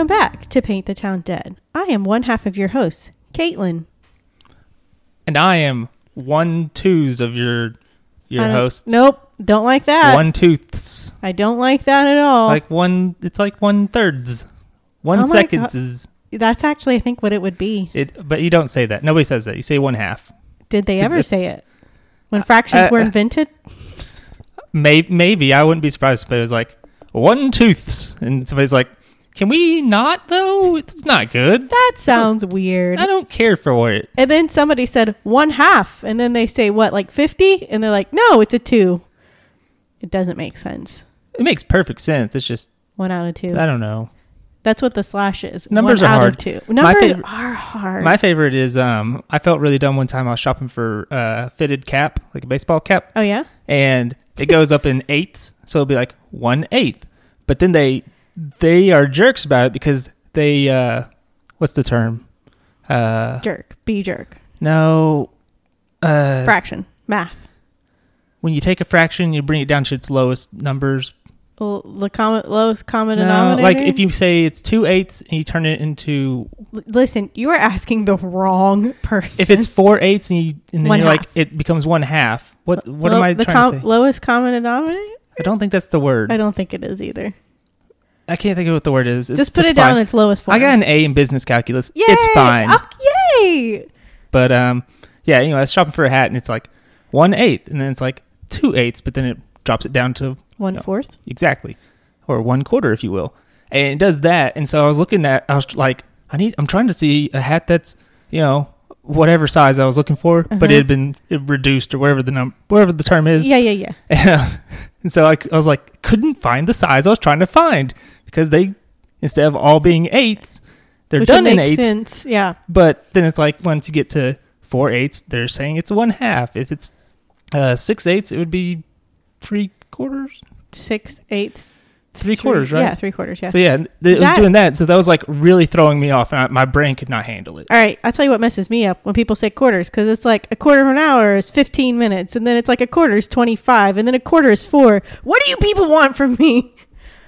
welcome back to Paint the Town Dead. I am one half of your host, Caitlin. And I am one twos of your your I hosts. Nope, don't like that. One tooths. I don't like that at all. Like one it's like one thirds. One Oh my seconds God. is That's actually, I think, what it would be. it but you don't say that. Nobody says that. You say one half. Did they Is ever this- say it? When fractions uh, were uh, invented? Maybe maybe I wouldn't be surprised if it was like one tooths and somebody's like, Can we not though? It's not good. That sounds weird. I don't care for it. And then somebody said one half, and then they say what, like fifty? And they're like, no, it's a two. It doesn't make sense. It makes perfect sense. It's just One out of two. I don't know. That's what the slash is. Numbers one are out hard. of two. Numbers favorite- are hard. My favorite is um I felt really dumb one time I was shopping for a fitted cap, like a baseball cap. oh yeah. and it goes up in eighths, so it'll be like one eighth. But then they they are jerks about it because they uh what's the term? Uh Jerk. Be jerk. no uh Fraction. Math. when you take a fraction you bring it down to its lowest numbers. L- The common, lowest common No, denominator. like if you say it's two eighths and you turn it into L- listen, you are asking the wrong person. if it's four eighths and you and then One you're like it becomes one half. What what Lo- am I the trying com- to say? lowest common denominator? I don't think that's the word. I, don't think it is either. Can't think of what the word is. It's- Just put it down fine. in its lowest form. I got an A in business calculus. Yay! It's fine. Oh, yay! But um, yeah, anyway, I was shopping for a hat and it's like one eighth, and then it's like two eighths, but then it drops it down to One No. fourth. exactly, or one quarter, if you will, and it does that. And so I was looking at, I was like, I need, I'm trying to see a hat that's, you know, whatever size I was looking for, but Uh-huh. it had been reduced or whatever the num, whatever the term is. Yeah, yeah, yeah. And, uh, and so I, I was like, couldn't find the size I was trying to find because they, instead of all being eighths, they're Which done in eighths. sense. Yeah. But then it's like once you get to four eighths, they're saying it's one half. If it's uh, six eighths, it would be three quarters. Six eighths. Three quarters, right? Yeah, three quarters. Yeah. So yeah, it was That- doing that. So that was like really throwing me off, and I, my brain could not handle it. All right, I'll tell you what messes me up when people say quarters because it's like a quarter of an hour is 15 minutes, and then it's like a quarter is 25, and then a quarter is four. What do you people want from me?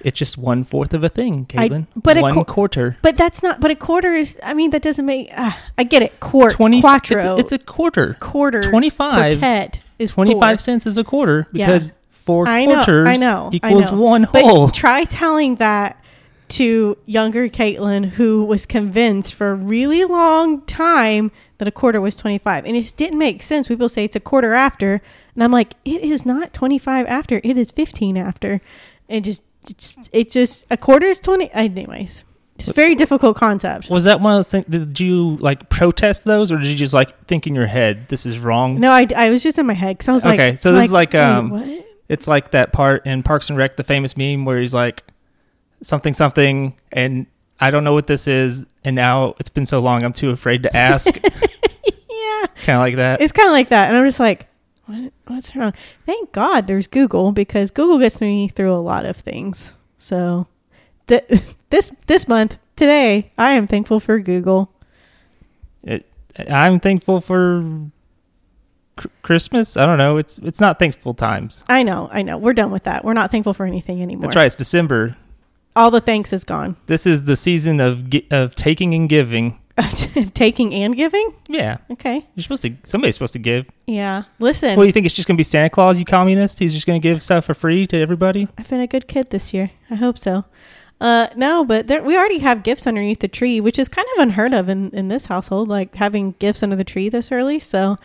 It's just one fourth of a thing, I- Caitlin. but a qu- quarter. But that's not, but a quarter is, I mean, that doesn't make, uh, I get it. Quart, Twenty. quattro. It's a, it's a quarter. quarter. 25 Quartet is Twenty five cents is a quarter Yeah. because four I know, I know, I equals know. one But try telling that to younger Caitlin, who was convinced for a really long time that a quarter was 25. And it just didn't make sense. People say it's a quarter after. And I'm like, it is not 25 after, it is 15 after. And it just, it just a quarter is 20. Anyways, it's a very difficult concept. Was that one of those things? Did you like protest those, or did you just like think in your head this is wrong? No, I, I was just in my head because I was like, Okay, so this is like, um, what? It's like that part in Parks and Rec, the famous meme where he's like something something, and I don't know what this is, and now it's been so long, I'm too afraid to ask. Yeah. kind of like that. It's kind of like that, and I'm just like, what? What's wrong? Oh, thank God there's Google because Google gets me through a lot of things. So, th- this this month today, I am thankful for Google. It, I'm thankful for cr- Christmas. I don't know. It's it's not thankful times. I know, I know. We're done with that. We're not thankful for anything anymore. That's right. It's December. All the thanks is gone. This is the season of gi- of taking and giving. Taking and giving. Yeah, Okay. you're supposed to. Somebody's supposed to give. Yeah. Listen, Well, you think it's just gonna be Santa Claus, you communist? He's just gonna give stuff for free to everybody? I've been a good kid this year. I hope so. Uh, no, but there, we already have gifts underneath the tree, which is kind of unheard of in, in this household, like having gifts under the tree this early. So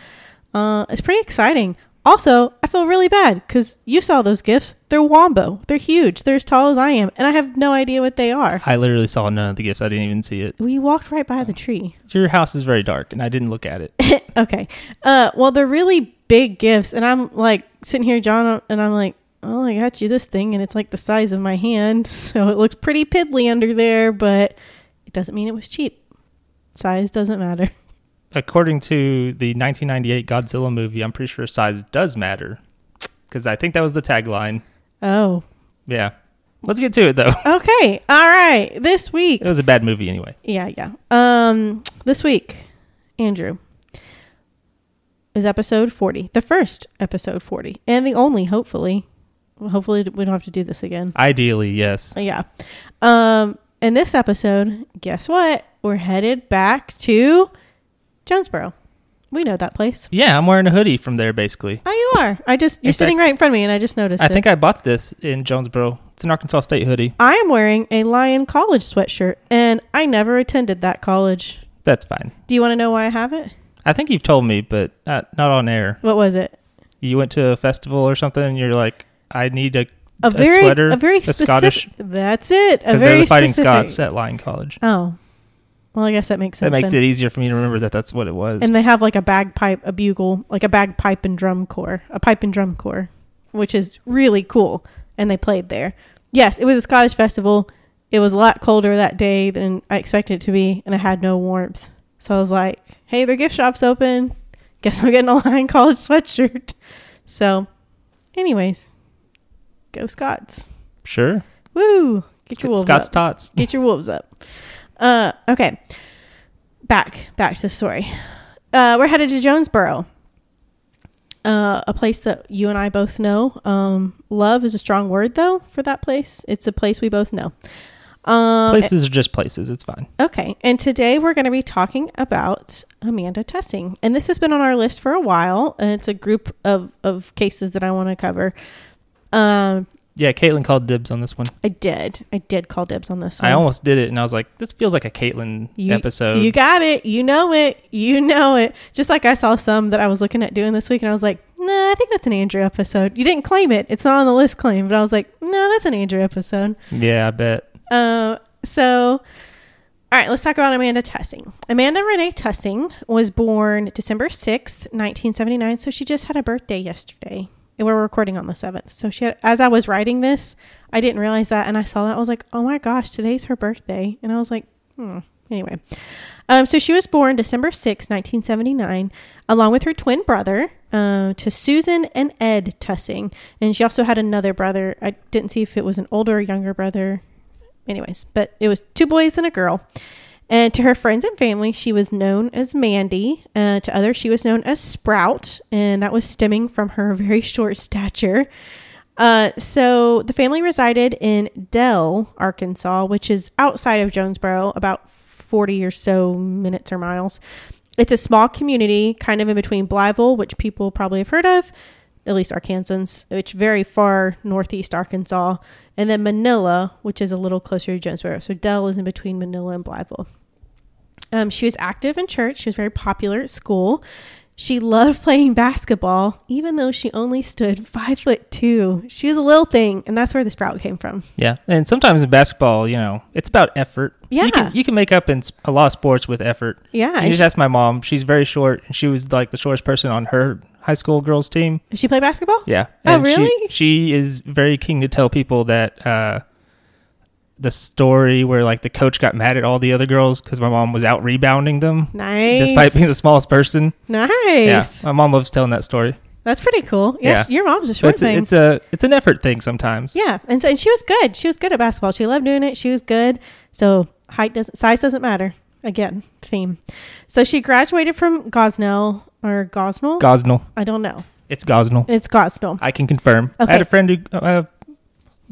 uh, it's pretty exciting. Also, I feel really bad because you saw those gifts. They're wombo. They're huge. They're as tall as I am, and I have no idea what they are. I literally saw none of the gifts. I didn't even see it. We walked right by the tree. Your house is very dark, and I didn't look at it. okay. Uh, well, they're really big gifts, and I'm like sitting here, John, and I'm like, oh, I got you this thing, and it's like the size of my hand, so it looks pretty piddly under there, but it doesn't mean it was cheap. Size doesn't matter. According to the 1998 Godzilla movie, I'm pretty sure size does matter because I think that was the tagline. Oh, Yeah, let's get to it though. okay. All right. This week, It was a bad movie anyway. yeah, yeah. Um, this week, Andrew is episode 40, the first episode 40, and the only, hopefully. Hopefully, we don't have to do this again. Ideally, yes. Yeah. Um, in this episode, guess what? We're headed back to Jonesboro. We know that place. Yeah, I'm wearing a hoodie from there basically. Oh, you are. I just you're sitting right in front of me, and I just noticed. I it. think I bought this in Jonesboro. It's an Arkansas State hoodie. I am wearing a Lyon College sweatshirt, and I never attended that college. That's fine. Do you want to know why I have it? I think you've told me, but not, not on air. What was it? You went to a festival or something, and you're like, I need a, A very, sweater, a very a specific. Scottish, That's it. A very they're the Fighting specific. Scots at Lyon College. Oh, well, I guess that makes sense. That makes then. it easier for me to remember that that's what it was. And they have like a bagpipe, a bugle, like a bagpipe and drum corps, a pipe and drum corps, which is really cool. And they played there. Yes, it was a Scottish festival. It was a lot colder that day than I expected it to be, and I had no warmth. So I was like, "Hey, their gift shop's open. Guess I'm getting a Lyon College sweatshirt." So, anyways, go Scots! sure. Woo! Get your wolves Scott's up. Tots. Get your wolves up. Uh, okay. Back back to the story. Uh, we're headed to Jonesboro. Uh, a place that you and I both know. Um, love is a strong word though for that place. It's a place we both know. Um, Places are just places. It's fine. Okay, and today we're going to be talking about Amanda Tussing, and this has been on our list for a while. And it's a group of of cases that I want to cover. Um, Yeah, Caitlin called dibs on this one. I did, I did call dibs on this one. I almost did it, and I was like, this feels like a Caitlin You- episode. You got it. You know it. You know it. Just like I saw some that I was looking at doing this week, and I was like, nah, I think that's an Andrew episode. You didn't claim it. It's not on the list claim, but I was like, no, that's an Andrew episode. yeah, I bet. Uh, so, all right, let's talk about Amanda Tussing. Amanda Renee Tussing was born December 6th, 1979. So she just had a birthday yesterday. We're recording on the 7th. So she had, as I was writing this, I didn't realize that. And I saw that. I was like, oh my gosh, today's her birthday. And I was like, hmm. Anyway, um, so she was born December 6, 1979, along with her twin brother, uh, to Susan and Ed Tussing. And she also had another brother. I didn't see if it was an older or younger brother anyways, but it was two boys and a girl. And to her friends and family, she was known as Mandy. Uh, to others, she was known as Sprout, and that was stemming from her very short stature. Uh, so the family resided in Dell, Arkansas, which is outside of Jonesboro, about 40 or so minutes or miles. It's a small community, kind of in between Blytheville, which people probably have heard of, at least Arkansans, which very far northeast Arkansas, and then Manila, which is a little closer to Jonesboro. So Dell is in between Manila and Blytheville. Um, she was active in church. She was very popular at school. She loved playing basketball, even though she only stood five foot two. She was a little thing, and that's where the sprout came from. Yeah, and sometimes in basketball, you know, it's about effort. Yeah. you can you can make up in a lot of sports with effort. Yeah, You just she, ask my mom; she's very short, and she was like the shortest person on her high school girls team. she played basketball. Yeah. Oh, And she- really? She, is very keen to tell people that uh, the story where like the coach got mad at all the other girls because my mom was out rebounding them Nice, despite being the smallest person. nice. Yeah, my mom loves telling that story. That's pretty cool. Yeah, Yeah. your mom's a short it's thing. it's a it's an effort thing sometimes. Yeah, and so and she was good. She was good at basketball. She loved doing it. She was good. So height doesn't size doesn't matter. Again, theme. So she graduated from Gosnell or Gosnell. Gosnell, I don't know. it's Gosnell. It's Gosnell. I can confirm. I Okay. had a friend who uh,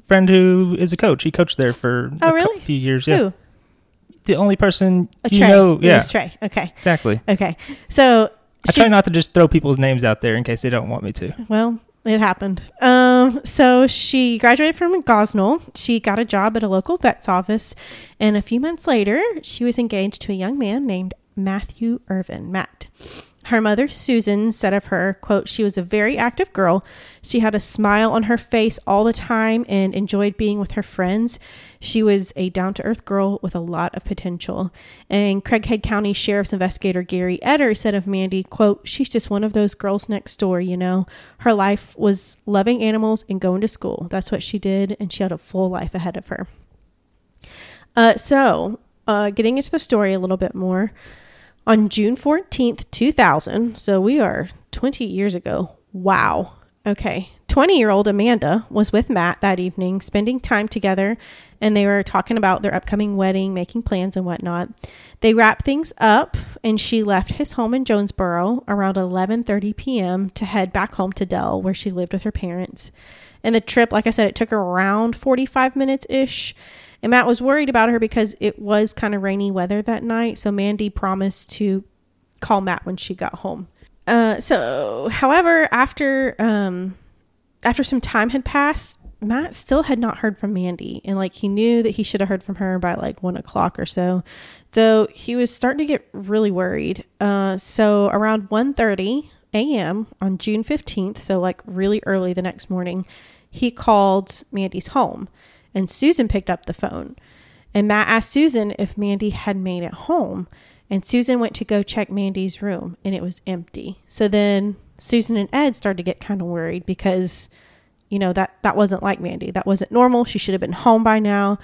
friend who is a coach. He coached there for Oh, a really? few years. Yeah, Who? the only person A you Trey. know. Yeah, Trey. Okay. exactly. Okay. So I she- try not to just throw people's names out there in case they don't want me to. Well, it happened. Um, so she graduated from Gosnell. She got a job at a local vet's office, and a few months later, she was engaged to a young man named Matthew Irvin. Matt. Her mother, Susan, said of her, quote, she was a very active girl. She had a smile on her face all the time and enjoyed being with her friends. She was a down to earth girl with a lot of potential. And Craighead County Sheriff's investigator Gary Etter said of Mandy, quote, she's just one of those girls next door, you know. Her life was loving animals and going to school. That's what she did, and she had a full life ahead of her. Uh, so, uh, getting into the story a little bit more, on June 14th, 2000, so we are 20 years ago. Wow. Okay. 20 year old Amanda was with Matt that evening, spending time together, and they were talking about their upcoming wedding, making plans and whatnot. They wrapped things up, and she left his home in Jonesboro around 11:30 p.m. to head back home to Dell, where she lived with her parents. And the trip, like I said, it took around 45 minutes ish. And Matt was worried about her because it was kind of rainy weather that night. So Mandy promised to call Matt when she got home. Uh, so, however, after um, after some time had passed, Matt still had not heard from Mandy, and like he knew that he should have heard from her by like one o'clock or so. So he was starting to get really worried. Uh, so around 1.30 a.m. on June fifteenth, so like really early the next morning, he called Mandy's home, and Susan picked up the phone, and Matt asked Susan if Mandy had made it home, and Susan went to go check Mandy's room, and it was empty. So then Susan and Ed started to get kind of worried because you know that that wasn't like Mandy. That wasn't normal. She should have been home by now.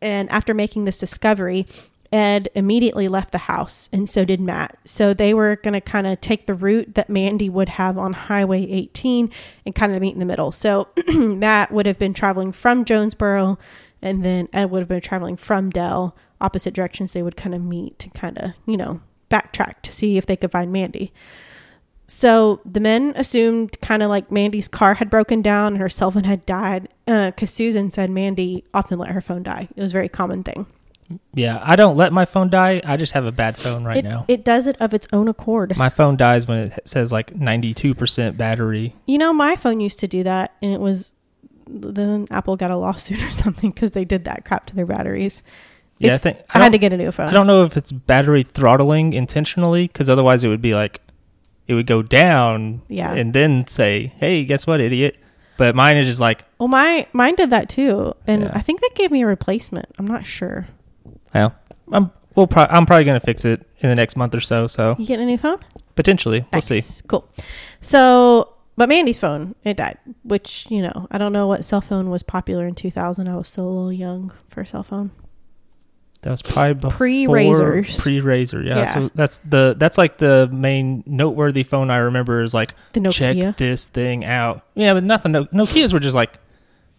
And after making this discovery, Ed immediately left the house, and so did Matt. So they were going to kind of take the route that Mandy would have on Highway 18 and kind of meet in the middle. So Matt would have been traveling from Jonesboro, and then Ed would have been traveling from Dell, opposite directions. They would kind of meet to kind of, you know, backtrack to see if they could find Mandy. So the men assumed kind of like Mandy's car had broken down and her cell phone had died because uh, Susan said Mandy often let her phone die. It was a very common thing. Yeah, I don't let my phone die. I just have a bad phone right it, now. It does it of its own accord. My phone dies when it says like 92% battery. You know, my phone used to do that and it was then Apple got a lawsuit or something because they did that crap to their batteries. Yeah, I, think, I, I, had to get a new phone. I don't know if it's battery throttling intentionally because otherwise it would be like, it would go down Yeah. and then say, hey, guess what, idiot? But mine is just like, Well, my mine did that too, and Yeah. I think they gave me a replacement. I'm not sure. Well, I'm, we'll pro- I'm probably going to fix it in the next month or so. So You getting a new phone? potentially, we'll Nice. see. Cool. So, but Mandy's phone, it died, which, you know, I don't know what cell phone was popular in 2000. I was still a little young for a cell phone. That was probably before Pre-Razrs. Pre-Razr, yeah. Yeah. So that's the that's like the main noteworthy phone I remember is like The Nokia. check this thing out. Yeah, but not the no- Nokia's were just like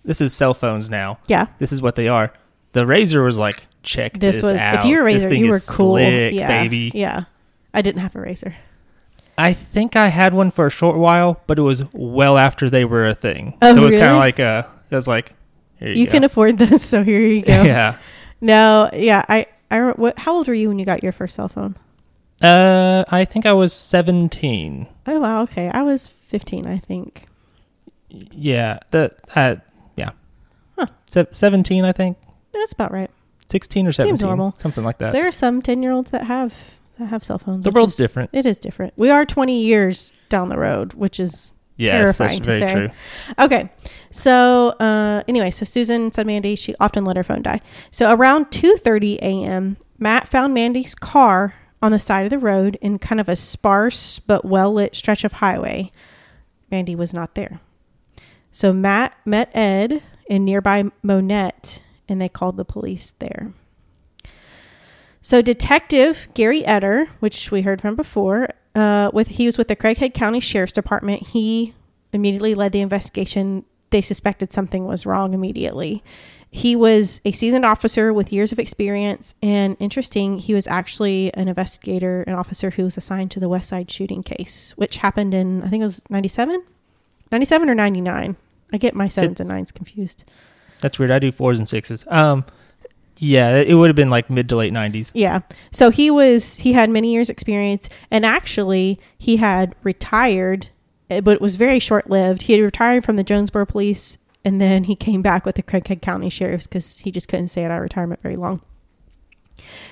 this is cell phones now. Yeah. This is what they are. The Razr was like check This, this, was, out. if you were Razr, you were cool. slick, yeah. baby. Yeah. I didn't have a Razr. I think I had one for a short while, but it was well after they were a thing. Oh, so it was kind of like a, it was like here you, You can afford this, so here you go. yeah. No, yeah. I, I, what, how old were you when you got your first cell phone? Uh I think I was 17. Oh, wow. Okay. I was 15, I think. Yeah, the uh, yeah, Huh. Se- seventeen, I think, That's about right. Sixteen or seventeen, normal. something like that. There are some 10 year olds that have, that have cell phones. the world's is- different. It is different. We are 20 years down the road, which is Yes, that's terrifying to very say. true. okay. So uh, anyway, so Susan said Mandy she often let her phone die. So around 2:30 a.m., Matt found Mandy's car on the side of the road in kind of a sparse but well lit stretch of highway. Mandy was not there. So Matt met Ed in nearby Monette, and they called the police there. So Detective Gary Etter, which we heard from before, uh, with he was with the Craighead County Sheriff's Department. He immediately led the investigation. They suspected something was wrong immediately. He was a seasoned officer with years of experience, and interesting, he was actually an investigator, an officer who was assigned to the West Side shooting case, which happened in I think it was 97, 97 or 99. I get my sevens and nines confused. That's weird. I do fours and sixes. Um, yeah, it would have been like mid to late nineties. Yeah. So he was he had many years experience and actually he had retired eh, but it was very short lived. He had retired from the Jonesboro police and then he came back with the Craighead County Sheriffs cuz he just couldn't stay at our retirement very long.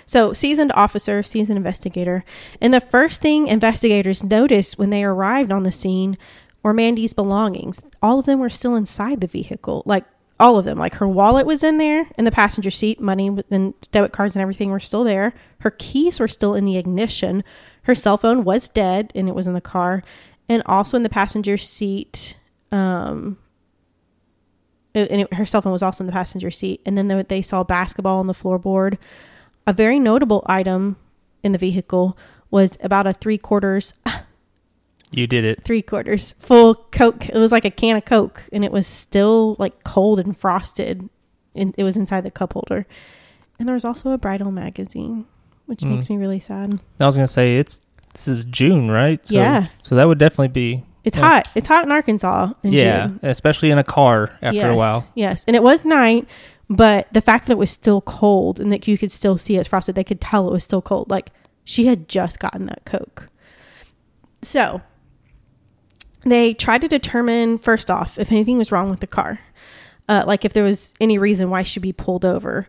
So, seasoned officer, seasoned investigator. And the first thing investigators noticed when they arrived on the scene were Mandy's belongings. All of them were still inside the vehicle. Like all of them. Like her wallet was in there in the passenger seat, money and debit cards and everything were still there. Her keys were still in the ignition. Her cell phone was dead and it was in the car. And also in the passenger seat, um, and it, her cell phone was also in the passenger seat. And then they, they saw basketball on the floorboard. A very notable item in the vehicle was about a three quarters You did it. three quarters full coke it was like a can of coke and it was still like cold and frosted and it was inside the cup holder and there was also a bridal magazine which Mm. makes me really sad I was gonna say it's this is June, right? So, Yeah. So that would definitely be it's hot it's hot in arkansas in yeah, June. especially in a car after yes, a while. yes and it was night But the fact that it was still cold and that you could still see it's frosted, they could tell it was still cold. Like she had just gotten that Coke. So they tried to determine, first off, if anything was wrong with the car. Uh, like if there was any reason why she'd be pulled over.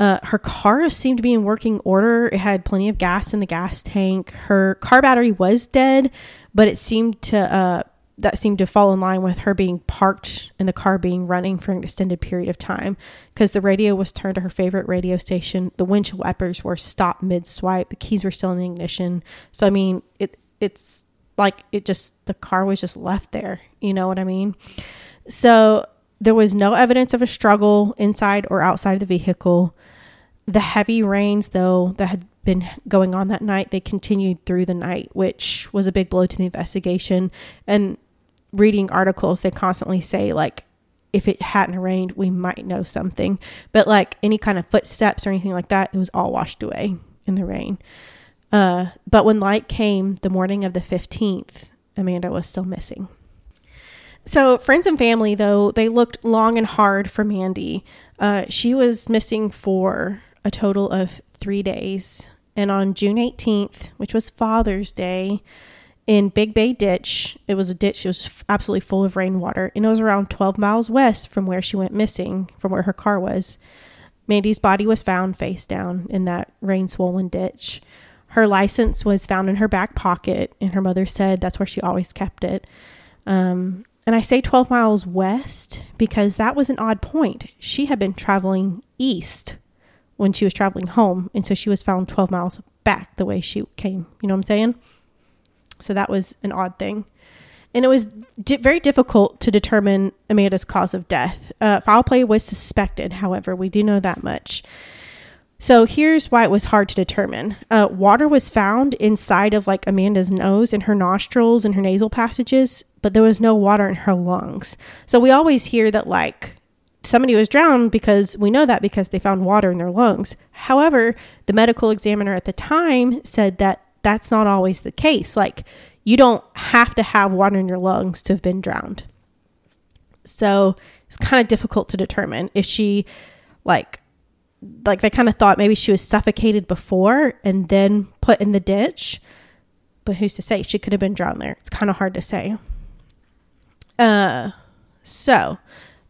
Uh, her car seemed to be in working order. It had plenty of gas in the gas tank. Her car battery was dead, but it seemed to uh, that seemed to fall in line with her being parked and the car being running for an extended period of time because the radio was turned to her favorite radio station. The windshield wipers were stopped mid swipe. The keys were still in the ignition. So I mean, it it's like it just the car was just left there. You know what I mean? So there was no evidence of a struggle inside or outside the vehicle. The heavy rains, though, that had been going on that night, they continued through the night, which was a big blow to the investigation. And reading articles, they constantly say, like, if it hadn't rained, we might know something. But, like, any kind of footsteps or anything like that, it was all washed away in the rain. Uh, but when light came the morning of the 15th, Amanda was still missing. So, friends and family, though, they looked long and hard for Mandy. Uh, she was missing for a total of three days. And on June 18th, which was Father's Day, in Big Bay Ditch, it was a ditch, it was absolutely full of rainwater, and it was around 12 miles west from where she went missing, from where her car was. Mandy's body was found face down in that rain swollen ditch. Her license was found in her back pocket, and her mother said that's where she always kept it. Um, and I say 12 miles west because that was an odd point. She had been traveling east when she was traveling home. And so she was found 12 miles back the way she came. You know what I'm saying? So that was an odd thing. And it was di- very difficult to determine Amanda's cause of death. Uh, foul play was suspected, however, we do know that much. So here's why it was hard to determine. Uh, water was found inside of like Amanda's nose and her nostrils and her nasal passages, but there was no water in her lungs. So we always hear that like somebody was drowned because we know that because they found water in their lungs. However, the medical examiner at the time said that that's not always the case. Like you don't have to have water in your lungs to have been drowned. So it's kind of difficult to determine if she like like they kind of thought maybe she was suffocated before and then put in the ditch. But who's to say she could have been drowned there? It's kind of hard to say. Uh, so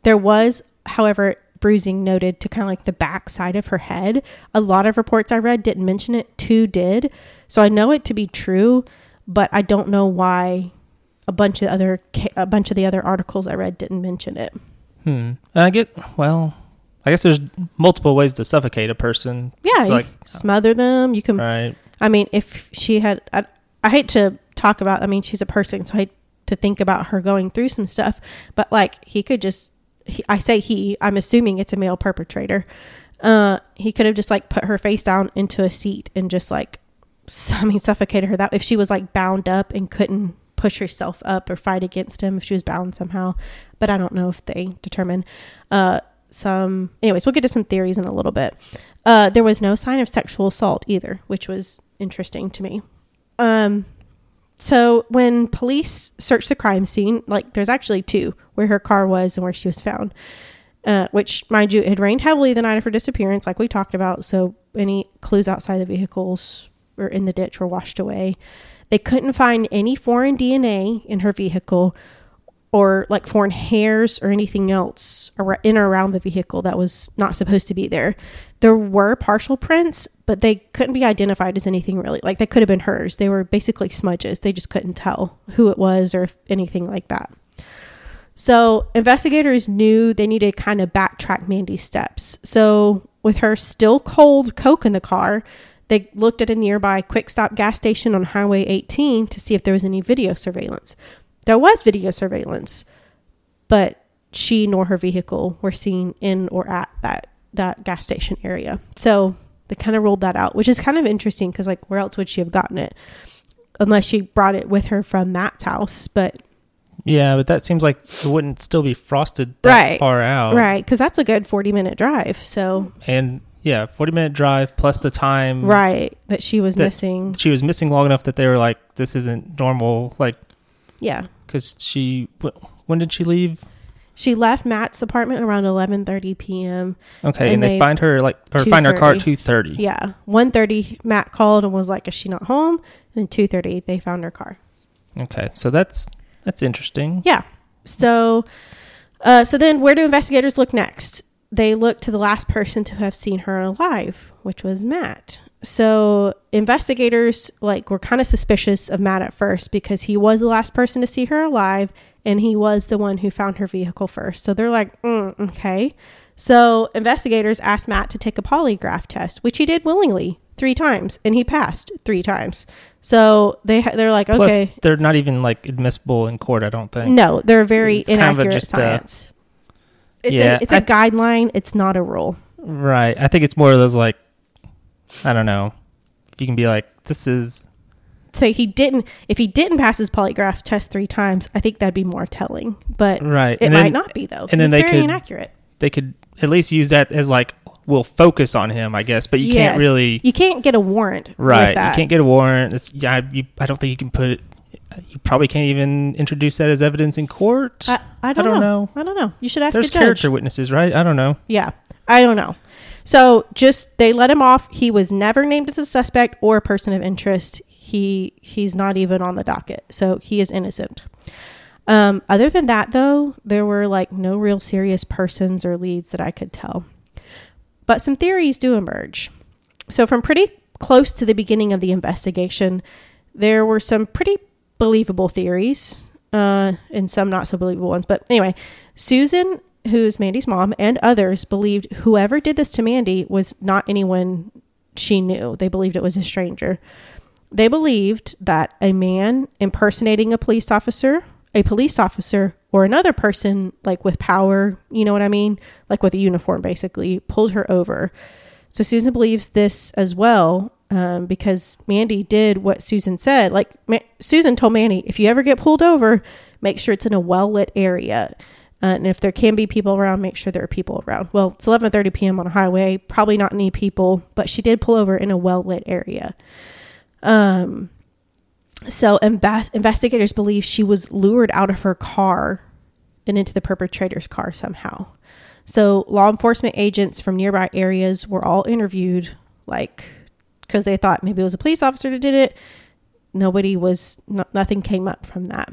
there was, however, bruising noted to kind of like the back side of her head. A lot of reports I read didn't mention it. Two did, so I know it to be true, but I don't know why a bunch of other a bunch of the other articles I read didn't mention it. Hmm. I get well. I guess there's multiple ways to suffocate a person. Yeah, like smother them. You can. right. I mean, if she had, I, I hate to talk about. I mean, she's a person, so I hate to think about her going through some stuff. But like, he could just. He, I say he. I'm assuming it's a male perpetrator. Uh, he could have just like put her face down into a seat and just like, I mean, suffocated her. That if she was like bound up and couldn't push herself up or fight against him if she was bound somehow. But I don't know if they determine. Uh, some anyways we'll get to some theories in a little bit. Uh, there was no sign of sexual assault either which was interesting to me. Um, so when police searched the crime scene like there's actually two where her car was and where she was found uh, which mind you it had rained heavily the night of her disappearance like we talked about so any clues outside the vehicles or in the ditch were washed away. They couldn't find any foreign dna in her vehicle or like foreign hairs or anything else in or around the vehicle that was not supposed to be there. There were partial prints, but they couldn't be identified as anything really. Like they could have been hers. They were basically smudges. They just couldn't tell who it was or anything like that. So investigators knew they needed to kind of backtrack Mandy's steps. So with her still cold Coke in the car, they looked at a nearby quick stop gas station on Highway 18 to see if there was any video surveillance. There was video surveillance, but she nor her vehicle were seen in or at that that gas station area. So they kind of ruled that out, which is kind of interesting because like where else would she have gotten it unless she brought it with her from Matt's house? But Yeah, but that seems like it wouldn't still be frosted that Right. far out. right, because that's a good forty minute drive. So And yeah, 40 minute drive plus the time right that she was That- missing. she was missing long enough that they were like, this isn't normal. Like, Yeah, because she, when did she leave? She left Matt's apartment around 11:30 p.m. Okay, And and, they, they- find her like or find her car at 2:30. two thirty. Yeah, 1:30 Matt called and was like, "Is she not home?" And then 2:30 they found her car. Okay, so that's that's interesting. Yeah. So, uh, so then where do investigators look next? They look to the last person to have seen her alive, which was Matt. So investigators like were kind of suspicious of Matt at first because he was the last person to see her alive and he was the one who found her vehicle first. So they're like, mm, okay. So investigators asked Matt to take a polygraph test, which he did willingly three times, and he passed three times. So they ha- they're like, Plus, okay, they're not even like admissible in court. I don't think. no, they're very It's kind of a inaccurate just, science. it's yeah, a, it's a I- guideline. It's not a rule. Right. I think it's more of those like, I don't know. If you can be like, this is So he didn't. If he didn't pass his polygraph test three times, I think that'd be more telling. But right, it and might then not be though. and then it's they very could- inaccurate. they could at least use that as like we'll focus on him, I guess. But you Yes. can't really. You can't get a warrant. Right. With that. You can't get a warrant. It's yeah. You, I don't think you can put. it You probably can't even introduce that as evidence in court. I, I don't, don't know. know. I don't know. You should ask There's character witnesses, right? I don't know. Yeah, I don't know. So just they let him off. He was never named as a suspect or a person of interest. He he's not even on the docket, so he is innocent. Um, other than that, though, there were like no real serious persons or leads that I could tell. But some theories do emerge. So from pretty close to the beginning of the investigation, there were some pretty believable theories, uh, and some not so believable ones. But anyway, Susan, who's Mandy's mom, and others believed whoever did this to Mandy was not anyone she knew. They believed it was a stranger. They believed that a man impersonating a police officer, a police officer, or another person like with power, you know what I mean? Like with a uniform basically, pulled her over. So Susan believes this as well um, because Mandy did what Susan said. Like Ma- Susan told Mandy, if you ever get pulled over, make sure it's in a well lit area. Uh, and if there can be people around, make sure there are people around. Well, it's 11:30 p.m. on a highway, probably not any people, but she did pull over in a well lit area. Um, so invest- investigators believe she was lured out of her car and into the perpetrator's car somehow. So law enforcement agents from nearby areas were all interviewed, like because they thought maybe it was a police officer that did it. Nobody was, no, nothing came up from that.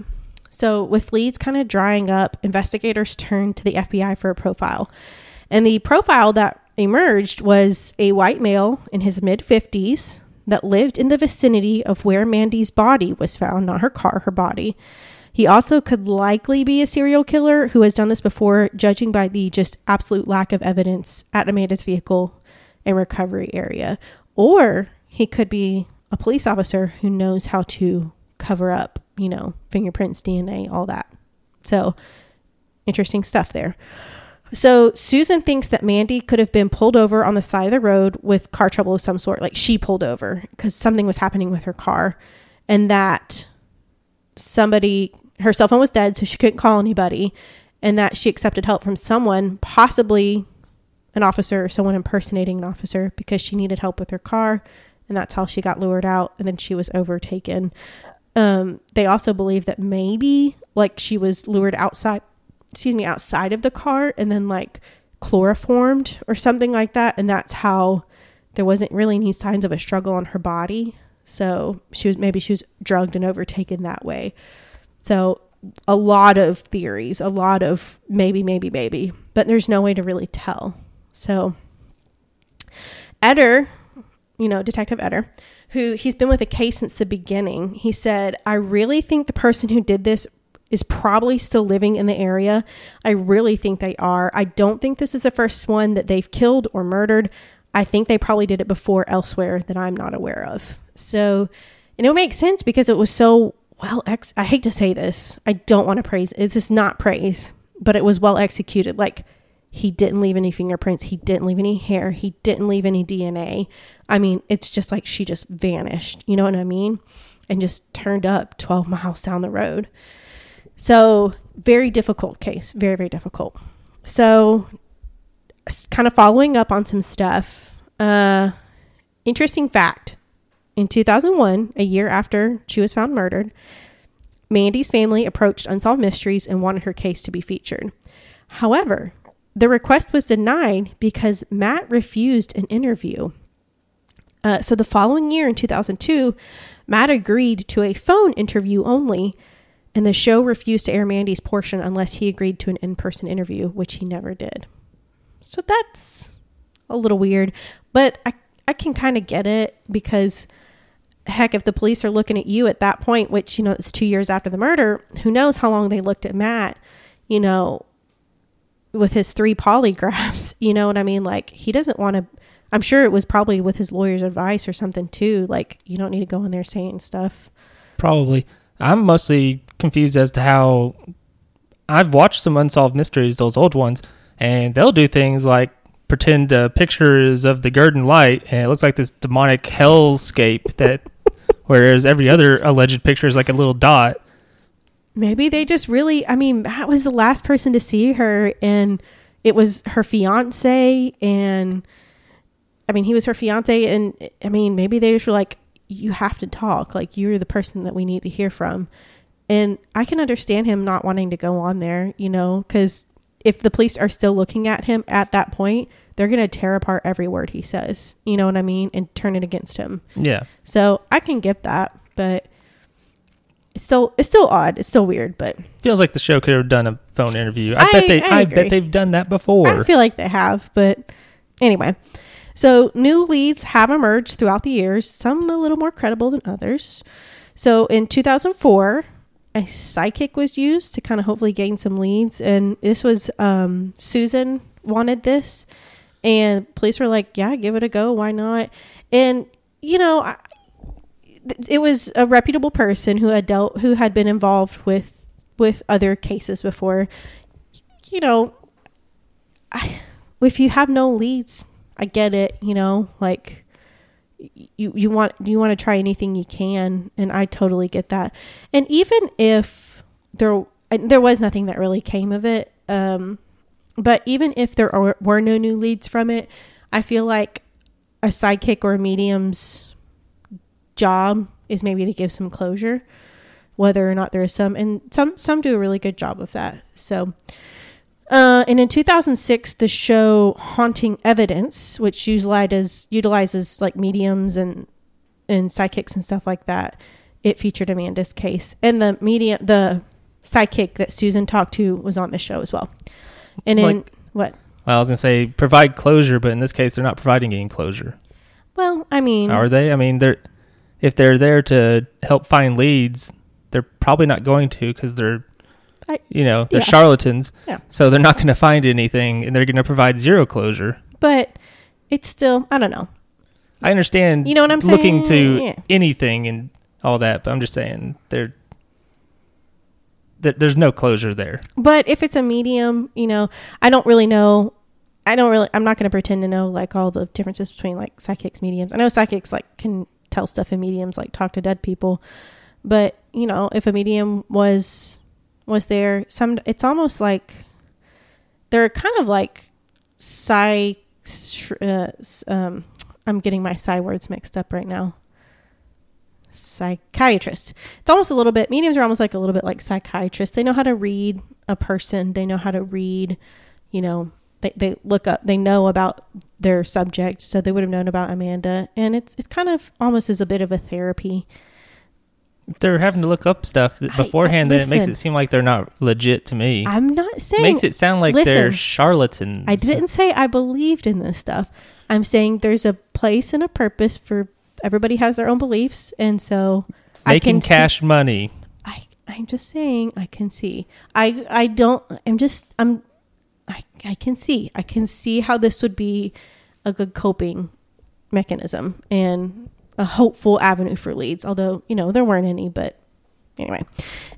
So with leads kind of drying up, investigators turned to the FBI for a profile, and the profile that emerged was a white male in his mid fifties that lived in the vicinity of where Mandy's body was found, not her car, her body. He also could likely be a serial killer who has done this before, judging by the just absolute lack of evidence at Amanda's vehicle and recovery area. Or he could be a police officer who knows how to cover up, you know, fingerprints, DNA, all that. So, interesting stuff there. So, Susan thinks that Mandy could have been pulled over on the side of the road with car trouble of some sort. Like she pulled over because something was happening with her car, and that somebody her cell phone was dead so she couldn't call anybody and that she accepted help from someone possibly an officer or someone impersonating an officer because she needed help with her car and that's how she got lured out and then she was overtaken um, they also believe that maybe like she was lured outside excuse me outside of the car and then like chloroformed or something like that and that's how there wasn't really any signs of a struggle on her body so she was maybe she was drugged and overtaken that way so a lot of theories, a lot of maybe, maybe, maybe, but there's no way to really tell. So Etter, you know, Detective Etter, who he's been with the case since the beginning, he said, I really think the person who did this is probably still living in the area. I really think they are. I don't think this is the first one that they've killed or murdered. I think they probably did it before elsewhere that I'm not aware of. So, and it makes sense because it was so well ex I hate to say this. I don't want to praise. It's just not praise, but it was well executed. Like he didn't leave any fingerprints, he didn't leave any hair, he didn't leave any DNA. I mean, it's just like she just vanished, you know what I mean? And just turned up 12 miles down the road. So, very difficult case, very very difficult. So, kind of following up on some stuff. Uh interesting fact in 2001, a year after she was found murdered, Mandy's family approached Unsolved Mysteries and wanted her case to be featured. However, the request was denied because Matt refused an interview. Uh, so the following year in 2002, Matt agreed to a phone interview only, and the show refused to air Mandy's portion unless he agreed to an in person interview, which he never did. So that's a little weird, but I, I can kind of get it because heck, if the police are looking at you at that point, which, you know, it's two years after the murder, who knows how long they looked at Matt, you know, with his three polygraphs, you know what I mean? Like, he doesn't want to, I'm sure it was probably with his lawyer's advice or something too. Like, you don't need to go in there saying stuff. Probably. I'm mostly confused as to how I've watched some unsolved mysteries, those old ones, and they'll do things like pretend uh, pictures of the Gurdon Light, and it looks like this demonic hellscape that, whereas every other alleged picture is like a little dot. Maybe they just really, I mean, Matt was the last person to see her, and it was her fiance, and I mean, he was her fiance, and I mean, maybe they just were like, you have to talk. Like, you're the person that we need to hear from. And I can understand him not wanting to go on there, you know, because if the police are still looking at him at that point, they're going to tear apart every word he says. You know what I mean? And turn it against him. Yeah. So I can get that, but it's still it's still odd. It's still weird, but Feels like the show could have done a phone interview. I, I- bet they I, I bet they've done that before. I feel like they have. But anyway, so new leads have emerged throughout the years. Some a little more credible than others. So in 2004, a psychic was used to kind of hopefully gain some leads, and this was um, Susan wanted this, and police were like, "Yeah, give it a go. Why not?" And you know, I, it was a reputable person who had dealt who had been involved with with other cases before. You know, I, if you have no leads, I get it. You know, like you you want you want to try anything you can, and I totally get that. And even if there there was nothing that really came of it, um, but even if there are, were no new leads from it, I feel like a sidekick or a medium's job is maybe to give some closure, whether or not there is some, and some some do a really good job of that. So. Uh, and in 2006, the show Haunting Evidence, which utilizes utilizes like mediums and and psychics and stuff like that, it featured Amanda's case, and the medium, the psychic that Susan talked to was on the show as well. And in Like- what? Well, I was gonna say provide closure, but in this case, they're not providing any closure, Well, I mean, are they? I mean, they're if they're there to help find leads, they're probably not going to because they're, I- you know, they're yeah. charlatans. Yeah. So they're not going to find anything, and they're going to provide zero closure. but it's still I don't know. I understand. You know what I'm Looking saying? to Yeah. anything and all that, but I'm just saying there. that There's no closure there. But if it's a medium, you know, I don't really know. I don't really. I'm not going to pretend to know like all the differences between like psychics, mediums. I know psychics like can tell stuff in mediums, like talk to dead people. But you know, if a medium was was there, some it's almost like they're kind of like psych. Uh, um, I'm getting my psi words mixed up right now. Psychiatrist. It's almost a little bit. Mediums are almost like a little bit like psychiatrists. They know how to read a person. They know how to read. You know, they they look up. They know about their subject, so they would have known about Amanda. And it's it's kind of almost as a bit of a therapy. They're having to look up stuff th- I- beforehand, then it makes it seem like they're not legit to me. I'm not saying makes it sound like they're charlatans. I didn't say I believed in this stuff. I'm saying there's a place and a purpose for everybody has their own beliefs, and so making can see- cash money. I I'm just saying I can see. I I don't. I'm just I'm. I I can see. I can see how this would be a good coping mechanism and a hopeful avenue for leads. Although you know there weren't any, but anyway.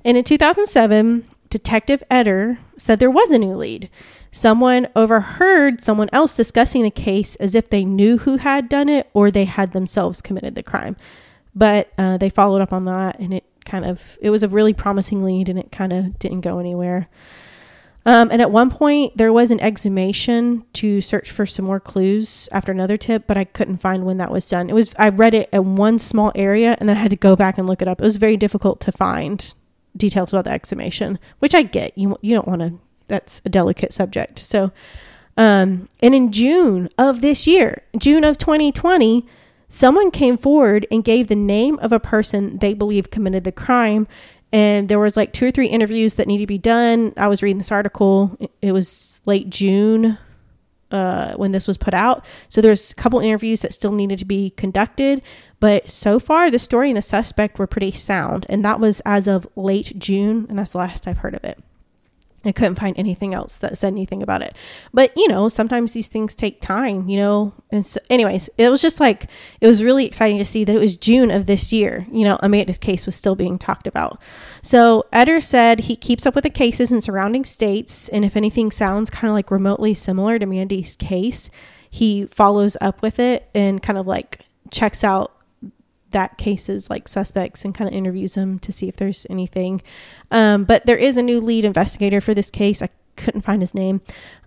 And in 2007, Detective Etter said there was a new lead. Someone overheard someone else discussing the case as if they knew who had done it or they had themselves committed the crime. But uh, they followed up on that, and it kind of it was a really promising lead, and it kind of didn't go anywhere. Um, and at one point, there was an exhumation to search for some more clues after another tip, but I couldn't find when that was done. It was I read it in one small area, and then I had to go back and look it up. It was very difficult to find details about the exhumation, which I get. You you don't want to that's a delicate subject. So, um, and in June of this year, June of 2020, someone came forward and gave the name of a person they believe committed the crime. And there was like two or three interviews that needed to be done. I was reading this article. It- was late June uh, when this was put out. So there's a couple interviews that still needed to be conducted. But so far, the story and the suspect were pretty sound. And that was as of late June. And that's the last I've heard of it. I couldn't find anything else that said anything about it. But, you know, sometimes these things take time, you know. And so, anyways, it was just like, it was really exciting to see that it was June of this year. You know, Amanda's case was still being talked about. So, Etter said he keeps up with the cases in surrounding states. And if anything sounds kind of like remotely similar to Mandy's case, he follows up with it and kind of like checks out that case's like suspects and kind of interviews them to see if there's anything. Um, but there is a new lead investigator for this case. I couldn't find his name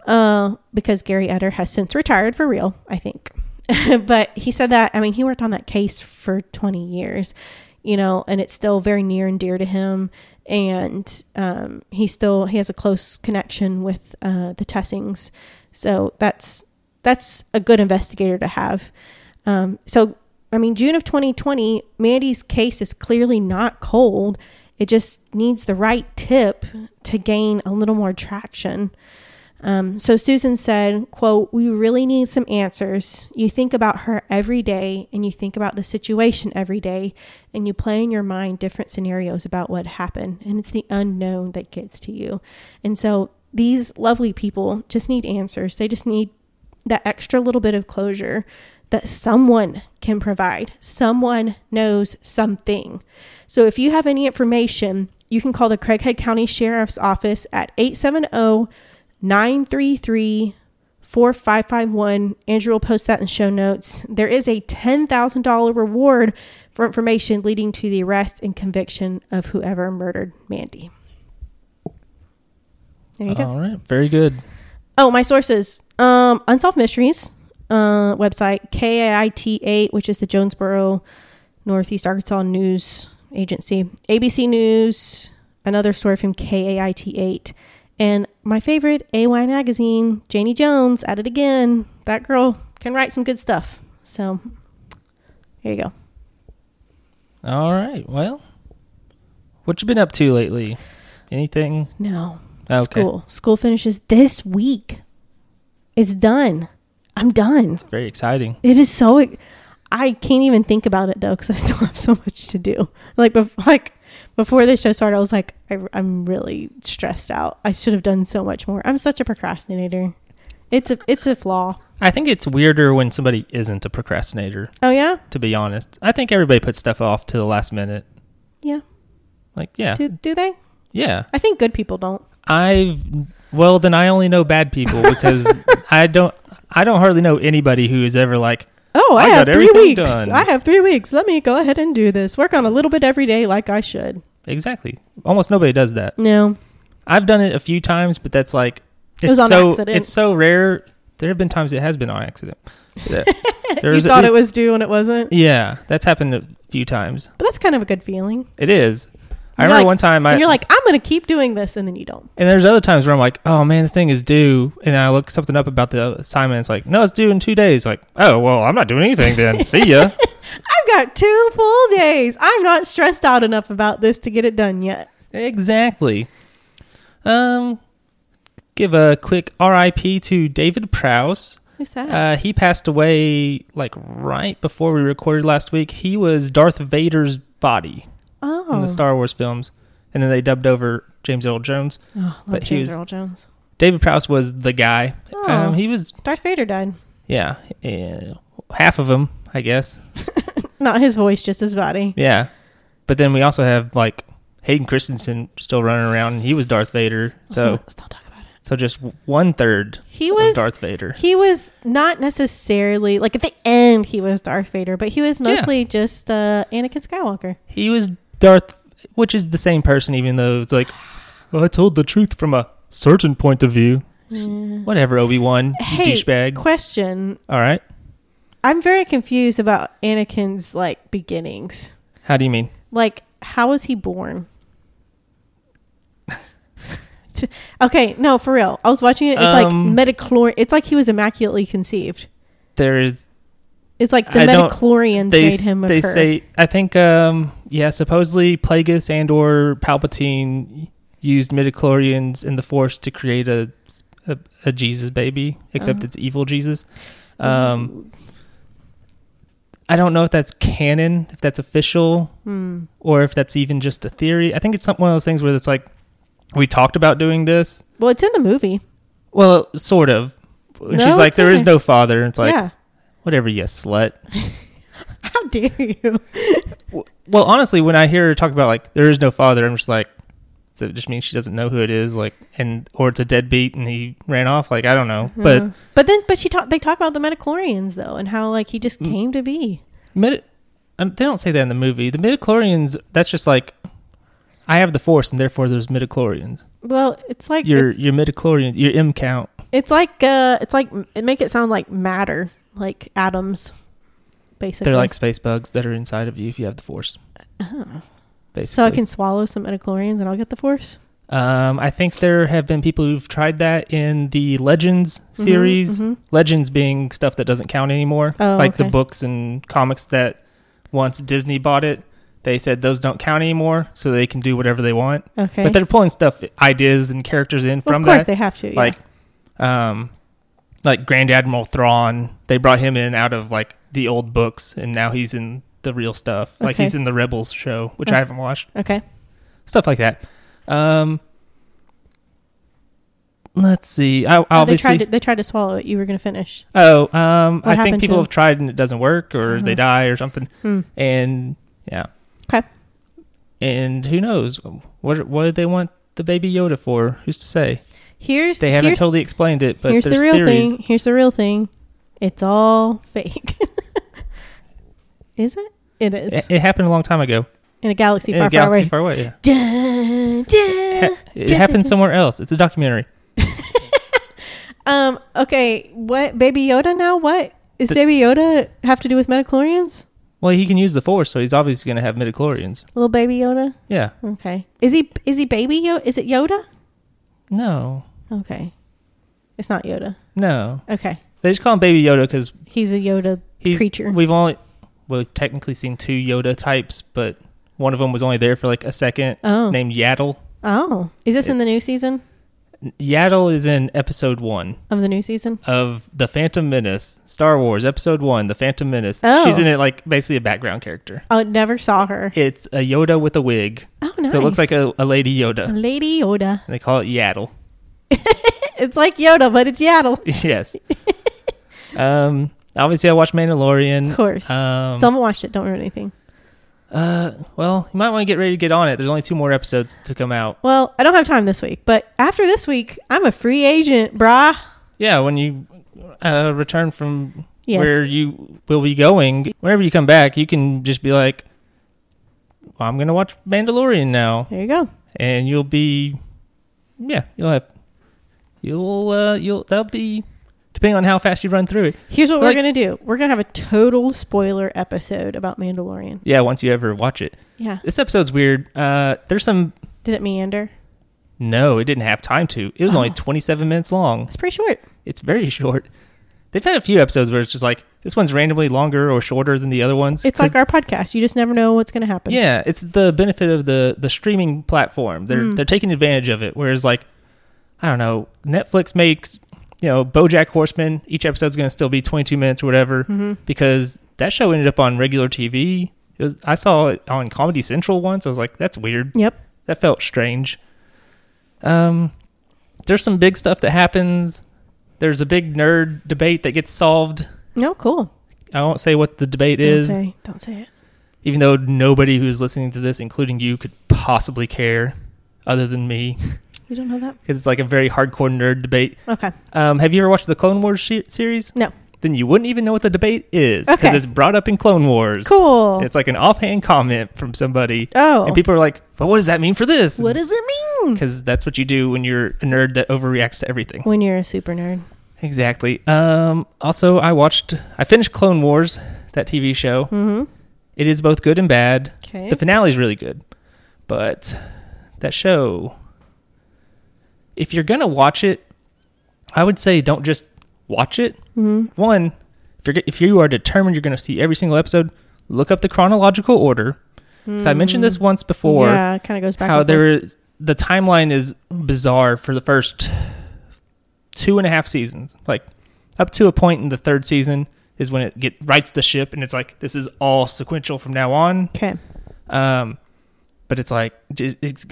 uh, because Gary Etter has since retired for real, I think. but he said that, I mean, he worked on that case for 20 years, you know, and it's still very near and dear to him. And um, he still he has a close connection with uh, the Tusings, so that's that's a good investigator to have. Um, so I mean, June of 2020, Mandy's case is clearly not cold. It just needs the right tip to gain a little more traction. Um, so Susan said, quote, we really need some answers. You think about her every day and you think about the situation every day and you play in your mind different scenarios about what happened and it's the unknown that gets to you. And so these lovely people just need answers. They just need that extra little bit of closure that someone can provide. Someone knows something. So if you have any information, you can call the Craighead County Sheriff's Office at 870 933 4551. Andrew will post that in the show notes. There is a $10,000 reward for information leading to the arrest and conviction of whoever murdered Mandy. There you go. All right. Very good. Oh, my sources. Um, Unsolved Mysteries uh, website, KAIT8, which is the Jonesboro Northeast Arkansas News Agency, ABC News, another story from KAIT8, and my favorite, AY Magazine, Janie Jones, at it again. That girl can write some good stuff. So, here you go. All right. Well, what you been up to lately? Anything? No. Okay. School. School finishes this week. It's done. I'm done. It's very exciting. It is so. I can't even think about it though because I still have so much to do. Like, bef- like before the show started, I was like, I, I'm really stressed out. I should have done so much more. I'm such a procrastinator. It's a it's a flaw. I think it's weirder when somebody isn't a procrastinator, Oh yeah, to be honest. I think everybody puts stuff off to the last minute. yeah. Like, yeah. Do do they? Yeah. I think good people don't. I've well then I only know bad people because I don't I don't hardly know anybody who is ever like Oh, I, I have got three everything weeks. done. I have three weeks. Let me go ahead and do this. Work on a little bit every day, like I should. exactly. Almost nobody does that. No, I've done it a few times, but that's like It it's on so accident. it's so rare. There have been times it has been on accident. There- you thought it was due and it wasn't. Yeah, that's happened a few times. But that's kind of a good feeling. It is. I remember like- one time I and you're like, I'm going to keep doing this, and then you don't. and there's other times where I'm like, oh man, this thing is due, and I look something up about the assignment. It's like, no, it's due in two days. Like, oh well, I'm not doing anything then. See ya. I've got two full days. I'm not stressed out enough about this to get it done yet. Exactly. Um, give a quick RIP to David Prowse. Who's that? Uh, he passed away like right before we recorded last week. He was Darth Vader's body oh, in the Star Wars films, and then they dubbed over James Earl Jones. Oh, but he was- Earl Jones. David Prowse was the guy. Oh. Um, he was Darth Vader died. yeah, eh, half of him, I guess. Not his voice, just his body. Yeah, but then we also have like Hayden Christensen still running around, he was Darth Vader. Let's So not, let's not talk about it. so just one third He was Darth Vader. he was not necessarily like at the end he was Darth Vader, but he was Yeah. mostly just uh, Anakin Skywalker. He was Darth, which is the same person, even though it's like "Oh, I told the truth from a certain point of view. S- Whatever, Obi Wan, Hey, douchebag. question. All right, I'm very confused about Anakin's like beginnings. how do you mean? Like, how was he born? Okay, no, for real. I was watching it. It's Um, like metachlor. It's like he was immaculately conceived. There is It's like the I metachlorians made him they occur. say I think um yeah supposedly Plagueis and or Palpatine used midichlorians in the Force to create a a, a Jesus baby, except Oh. it's evil Jesus. Um, I don't know if that's canon, if that's official, Hmm. or if that's even just a theory. I think it's some- one of those things where it's like we talked about doing this. Well, it's in the movie. Well, sort of. And No, she's like, "There is there in is there. no father. And it's like, yeah. whatever, you slut. How dare you? Well, honestly, when I hear her talk about like there is no father, I'm just like, does it just mean she doesn't know who it is? Like, and or it's a deadbeat and he ran off? Like, I don't know. But Uh, but then but she talk they talk about the metachlorians though and how like he just Mm. came to be. mid, um, they don't say that in the movie. The midichlorians, that's just like, I have the force and therefore there's midichlorians. Well, it's like Your it's, your midichlorian, your M count. it's like uh it's like it make it sound like matter, like atoms. Basically. They're like space bugs that are inside of you if you have the force. Oh. Basically. So I can swallow some metachlorians and I'll get the force. Um, I think there have been people who've tried that in the Legends Mhm, series. mhm. Legends being stuff that doesn't count anymore, Oh, like the books and comics that once Disney bought it, they said those don't count anymore, so they can do whatever they want. Okay. But they're pulling stuff, ideas, and characters in Well, from of course that. they have to. yeah. Like, um, like Grand Admiral Thrawn, they brought him in out of like the old books, and now he's in the real stuff. Like Okay. he's in the Rebels show, which Oh. I haven't watched okay. stuff like that. Um, let's see. I Oh, they obviously. tried to, they tried to swallow it. You were going to finish. oh, um, What I happened think to people have tried and it doesn't work, or they Uh-huh. die, or something. Hmm. And yeah, Okay. and who knows what what did they want the baby Yoda for? Who's to say? Here's They haven't here's, totally explained it, but here's the real theories. thing. Here's the real thing. It's all fake. is it? It is. It, it happened a long time ago In a galaxy in far, a galaxy far away. far away. Yeah, Dun, dun, Ha- it happened somewhere else. It's a documentary. Um. Okay. What? Baby Yoda now? What? Is The- Baby Yoda have to do with metachlorians? Well, he can use the Force, so he's obviously going to have midichlorians. Little Baby Yoda. Yeah. Okay. Is he? Is he Baby Yoda? Is it Yoda? No. Okay. It's not Yoda. No. Okay. They just call him Baby Yoda because He's a Yoda He's, creature. We've only well, we've technically seen two Yoda types, but one of them was only there for like a second, Oh. named Yaddle. Oh. Is this in the new season Yaddle is in Episode One of the new season? of the Phantom Menace, Star Wars Episode One, the Phantom Menace. Oh. She's in it like basically a background character. I never saw her. It's a Yoda with a wig, Oh, nice. so it looks like a, a lady A Yoda. Lady Yoda. And they call it Yaddle. It's like Yoda, but it's Yaddle. yes. um. Obviously, I watched Mandalorian. Of course. Um, Still haven't watched it. Don't ruin anything. uh, well, you might want to get ready to get on it. There's only two more episodes to come out. Well, I don't have time this week, but after this week, I'm a free agent, brah. Yeah, when you uh, return from Yes. where you will be going, whenever you come back, you can just be like, well, "I'm going to watch Mandalorian now," There you go. and you'll be, yeah, you'll have, you'll, uh, you'll that'll be depending on how fast you run through it. Here's what Like- we're gonna do. We're gonna have a total spoiler episode about Mandalorian. Yeah, once you ever watch it. Yeah. This episode's weird. Uh, there's some. Did it meander? No, it didn't have time to. It was only Oh. 27 minutes long. It's pretty short. It's very short. They've had a few episodes where it's just like this one's randomly longer or shorter than the other ones. It's like our podcast. You just never know what's gonna happen. Yeah, it's the benefit of the the streaming platform. They're Mm. they're taking advantage of it. Whereas like I don't know, Netflix makes you know BoJack Horseman. Each episode's going to still be 22 minutes or whatever hmm because that show ended up on regular TV. It was I saw it on Comedy Central once. I was like, that's weird. Yep. That felt strange. Um, there's some big stuff that happens. There's a big nerd debate that gets solved. No, cool. I won't say what the debate Don't is. say. Don't say it. even though nobody who's listening to this, including you, could possibly care other than me, You don't know that? because it's like a very hardcore nerd debate. Okay. Um, have you ever watched the Clone Wars she- series? No. Then you wouldn't even know what the debate is because Okay. it's brought up in Clone Wars. Cool. It's like an offhand comment from somebody, oh. and people are like, "But what does that mean for this?" what does it mean? Because that's what you do when you're a nerd that overreacts to everything. When you're a super nerd. Exactly. Um, also, I watched, I finished Clone Wars, that TV show. Mm-hmm. It is both good and bad. Okay. The finale is really good, but that show if you're gonna watch it, I would say don't just watch it. Mm-hmm. One, if you're if you are determined you're gonna see every single episode, look up the chronological order. So I mentioned this once before. yeah, it kind of goes back. how there is the timeline is bizarre for the first two and a half seasons. Like up to a point in the third season is when it get rights the ship, and it's like this is all sequential from now on. Okay. Um, but it's like it's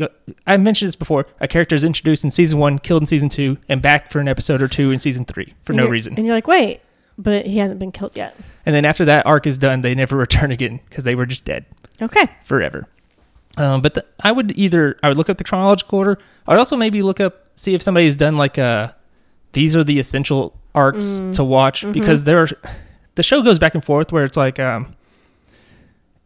I mentioned this before. A character is introduced in season one, killed in season two, and back for an episode or two in season three for And no reason. And you're like, wait, but he hasn't been killed yet. And then after that arc is done, they never return again because they were just dead Okay. forever. Um, but the, I would either I would look up the chronological order. I would also maybe look up see if somebody's done like a these are the essential arcs Mm. to watch Mhm. because there are the show goes back and forth where it's like um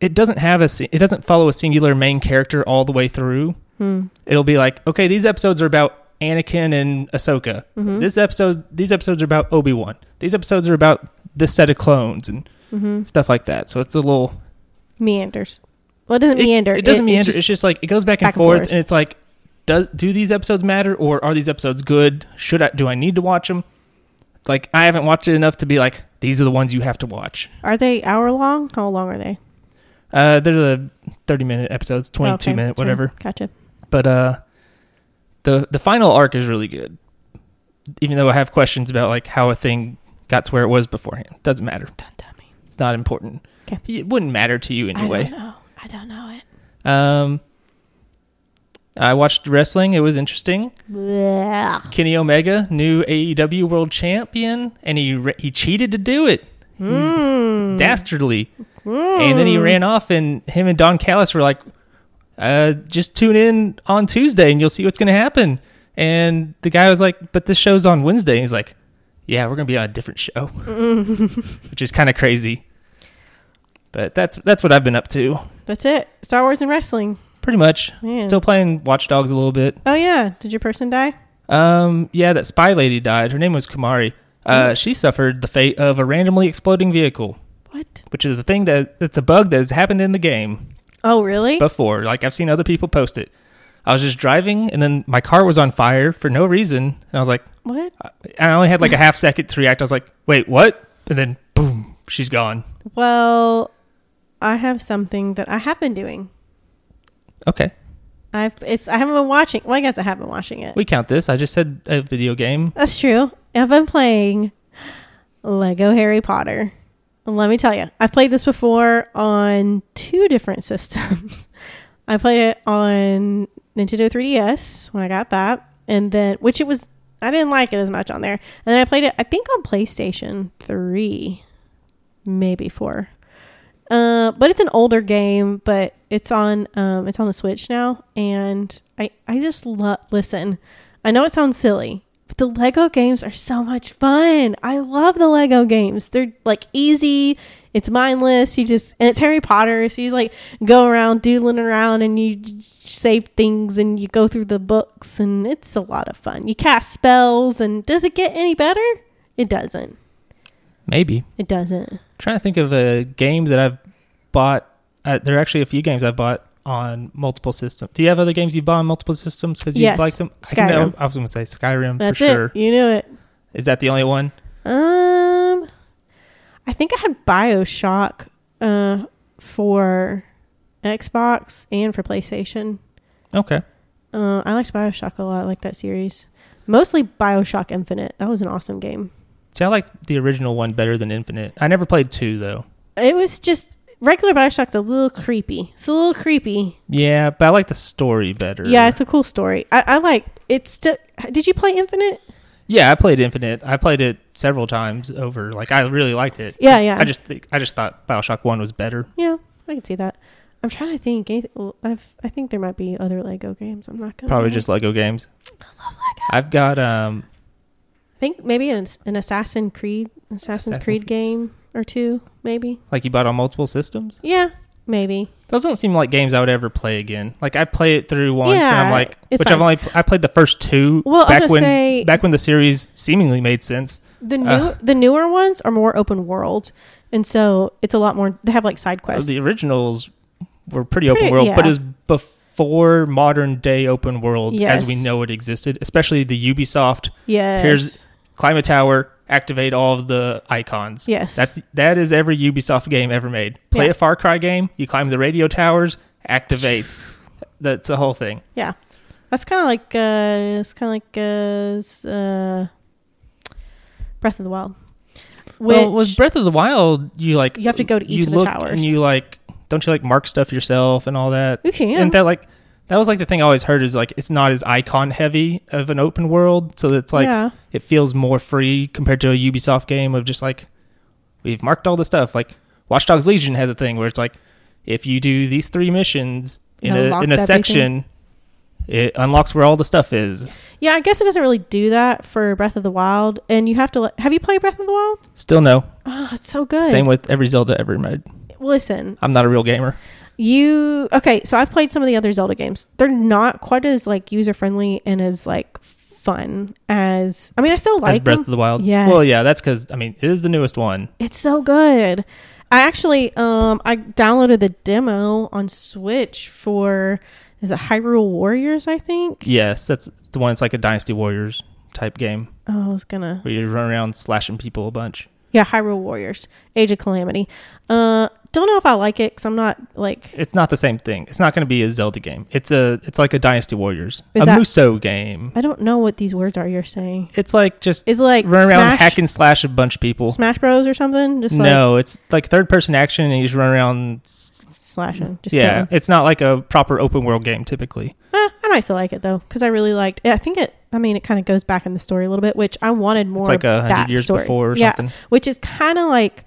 it doesn't have a it doesn't follow a singular main character all the way through. Hmm. It'll be like okay these episodes are about Anakin and Ahsoka. Mhm. This episode these episodes are about Obi Wan. These episodes are about this set of clones and Mm-hmm. stuff like that. So it's a little Meanders. Well, it doesn't it, meander. It, doesn't meander. just- it's just like it goes back and, back and forth, forth. and it's like, do do these episodes matter, or are these episodes good? Should I do I need to watch them? Like I haven't watched it enough to be like these are the ones you have to watch. are they hour long? How long are they? Uh, they're the thirty minute episodes, twenty two Okay, minute, sure. whatever. Gotcha. But uh, the the final arc is really good. Even though I have questions about like how a thing got to where it was beforehand, doesn't matter. Don't tell me. It's not important. 'Kay. It wouldn't matter to you anyway. I don't know. I don't know it. Um, I watched wrestling. It was interesting. Blech. Kenny Omega, new AEW World Champion, and he re- he cheated to do it. He's Mm. And then he ran off, and him and Don Callis were like, uh, "Just tune in on Tuesday, and you'll see what's going to happen." And the guy was like, "But this show's on Wednesday." And he's like, "Yeah, we're going to be on a different show," which is kind of crazy. But that's that's what I've been up to, That's it. Star Wars and wrestling. pretty much. Man. Still playing Watch Dogs a little bit. Oh yeah. Did your person die? Um, yeah, that spy lady died. Her name was Kamari. Uh, she suffered the fate of a randomly exploding vehicle, What? which is the thing that it's a bug that has happened in the game Oh really? before. Like I've seen other people post it. I was just driving, and then my car was on fire for no reason, and I was like, what? I only had like a half second to react. I was like, wait, what? And then boom, she's gone. Well, I have something that I have been doing. Okay, I've it's I haven't been watching. Well, I guess I have been watching it. we count this. I just said a video game. That's true. I've been playing Lego Harry Potter. Let me tell you, I've played this before on two different systems. I played it on Nintendo 3DS when I got that, and then which it was I didn't like it as much on there. And then I played it I think on PlayStation 3, maybe 4. Uh, but it's an older game, but it's on um, it's on the Switch now, and I I just love. Listen, I know it sounds silly, but the Lego games are so much fun. I love the Lego games. They're like easy. It's mindless. You just and it's Harry Potter, so you just like go around doodling around and you save things and you go through the books and it's a lot of fun. You cast spells and does it get any better? It doesn't. Maybe. It doesn't. I'm trying to think of a game that I've bought. Uh, there are actually a few games I've bought on multiple systems. Do you have other games you bought on multiple systems because you Yes. like them? I, think Skyrim. I was going to say Skyrim That's for sure. it. You knew it. Is that the only one? Um, I think I had Bioshock uh for Xbox and for PlayStation. Okay. Uh, I liked Bioshock a lot. I like that series. Mostly Bioshock Infinite. That was an awesome game. See, I like the original one better than Infinite. I never played two though. It was just regular Bioshock's a little creepy. It's a little creepy. Yeah, but I like the story better. Yeah, it's a cool story. I, I like it's. St- did you play Infinite? yeah. I played Infinite. I played it several times over. Like I really liked it. Yeah, yeah. I just think I just thought Bioshock One was better. yeah, I can see that. I'm trying to think. I've, I think there might be other Lego games. I'm not gonna Probably lie. just Lego games. I love Lego. I've got um I think maybe an, an Assassin Creed, Assassin's Assassin- Creed game or two, maybe. like you bought on multiple systems. Yeah, maybe. Those don't seem like games I would ever play again. Like I play it through once, and I'm like, which fine. I've only I played the first two Well, back when say- back when the series seemingly made sense. The new Uh. the newer ones are more open world, and so it's a lot more. They have like side quests. The originals were pretty, Pretty- open world, but yeah. it was for modern day open world as we know it existed, especially the Ubisoft Yes. Here's- climb a tower, activate all of the icons. Yes. That's that is every Ubisoft game ever made. Play Yeah. a Far Cry game, you climb the radio towers, activates. That's the whole thing. Yeah, that's kind of like uh, it's kind of like uh, uh, Breath of the Wild. Which, well, with Breath of the Wild, you like You have to go to each you of the look towers. and you like don't you like mark stuff yourself and all that? you can. And that like that was like the thing I always heard is like it's not as icon heavy of an open world, so it's like yeah, it feels more free compared to a Ubisoft game of just like we've marked all the stuff. Like Watch Dogs Legion has a thing where it's like if you do these three missions in a in a everything. section, it unlocks where all the stuff is. yeah. I guess it doesn't really do that for Breath of the Wild, and you have to. Have you played Breath of the Wild? Still no. Oh, it's so good. Same with every Zelda ever made. Listen, I'm not a real gamer. You okay? So I've played some of the other Zelda games. They're not quite as like user friendly and as like fun as. I mean, I still As like Breath them. of the Wild. Yeah. Well, yeah, that's because I mean it is the newest one. It's so good. I actually um I downloaded the demo on Switch for is it Hyrule Warriors, I think? Yes, that's the one. It's like a Dynasty Warriors type game Oh, I was gonna where you run around slashing people a bunch. Yeah, Hyrule Warriors. Age of Calamity. Uh don't know if I like it cuz I'm not like It's not the same thing. It's not going to be a Zelda game. It's a it's like a Dynasty Warriors, Is a that- Musou game. I don't know what these words are you're saying. It's like just Is it like run around Smash, hack and slash a bunch of people. Smash Bros or something? Just like no, it's like third person action, and you just run around. slashing. Just yeah, killing. it's not like a proper open world game typically. Eh, I might still like it though cuz I really liked I think it I mean it kind of goes back in the story a little bit, which I wanted more It's like a of that hundred years story. before or yeah, something. which is kind of like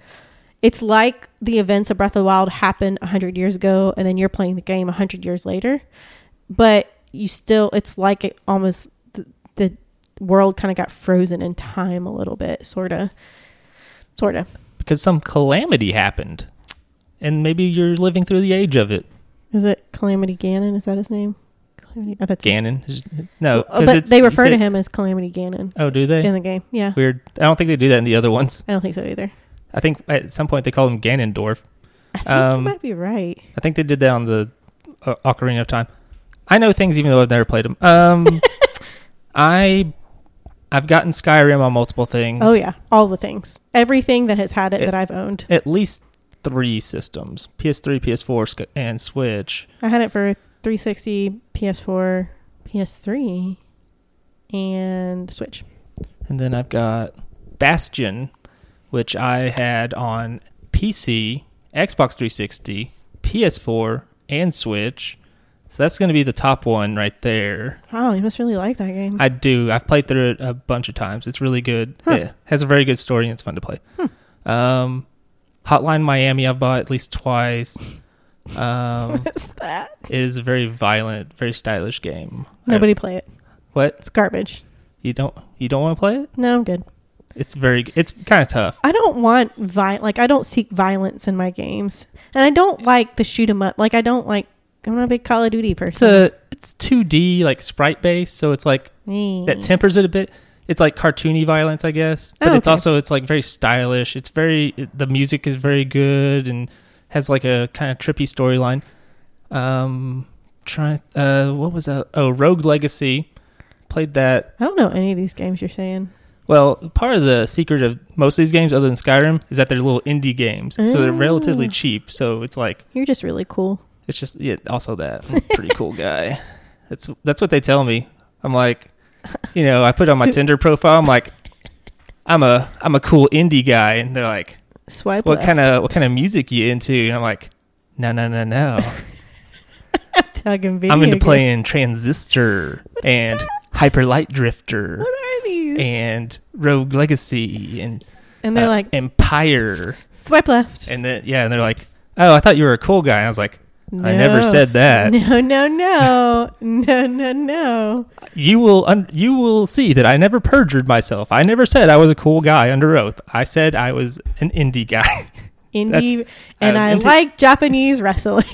it's like the events of Breath of the Wild happened 100 years ago and then you're playing the game 100 years later. But you still it's like it almost the, the world kind of got frozen in time a little bit sort of sort of Because some calamity happened, and maybe you're living through the age of it. is it Calamity Ganon? Is that his name? Calamity oh, that's Ganon, no, Oh, but it's- they refer to him as Calamity Ganon Oh, do they? in the game yeah. Weird. I don't think they do that in the other ones. I don't think so either I think at some point they called him Ganondorf. I think Um, you might be right I think they did that on the uh, Ocarina of Time. I know things even though I've never played them. Um, I I've gotten Skyrim on multiple things. oh yeah all the things everything that has had it, It- that I've owned At least three systems: PS3, PS4, and Switch. I had it for 360, PS4, PS3, and Switch. And then I've got Bastion, which I had on PC, Xbox 360, PS4, and Switch. So that's going to be the top one right there. Wow, you must really like that game. I do. I've played through it a bunch of times. It's really good. Huh. It has a very good story and it's fun to play. Um, Hotline Miami I've bought at least twice. Um, What's that? it is a very violent, very stylish game. Nobody play it. what It's garbage. you don't you don't want to play it? No, I'm good. It's very it's kind of tough. I don't want vi- like I don't seek violence in my games, and I don't like the shoot 'em up. Like I don't like. I'm not a big Call of Duty It's person. a it's 2D like sprite based, so it's like Mm. that tempers it a bit. It's like cartoony violence, I guess, but Oh, it's okay. also it's like very stylish. It's very it- the music is very good and has like a kind of trippy storyline. Um, trying uh, what was that? Oh, Rogue Legacy. Played that. I don't know any of these games you're saying. Well, part of the secret of most of these games, other than Skyrim, is that they're little indie games, so they're oh. relatively Oh. cheap. So it's like You're just really cool. it's just yeah. Also that I'm a pretty cool guy. That's that's what they tell me. I'm like, you know, I put on my Tinder profile. I'm like, I'm a I'm a cool indie guy, and they're like, Swipe what kind of what kind of music you into? And I'm like, no no no no. Tug I'm into game. playing Transistor and Hyper Light Drifter What? And Rogue Legacy and and they're uh, like Empire. swipe left. And then yeah, and they're like, oh, I thought you were a cool guy. I was like, I never said that. No, no, no, no, no, no. You will un- you will see that I never perjured myself. I never said I was a cool guy under oath. I said I was an indie guy. Indie, and was I into- like Japanese wrestling.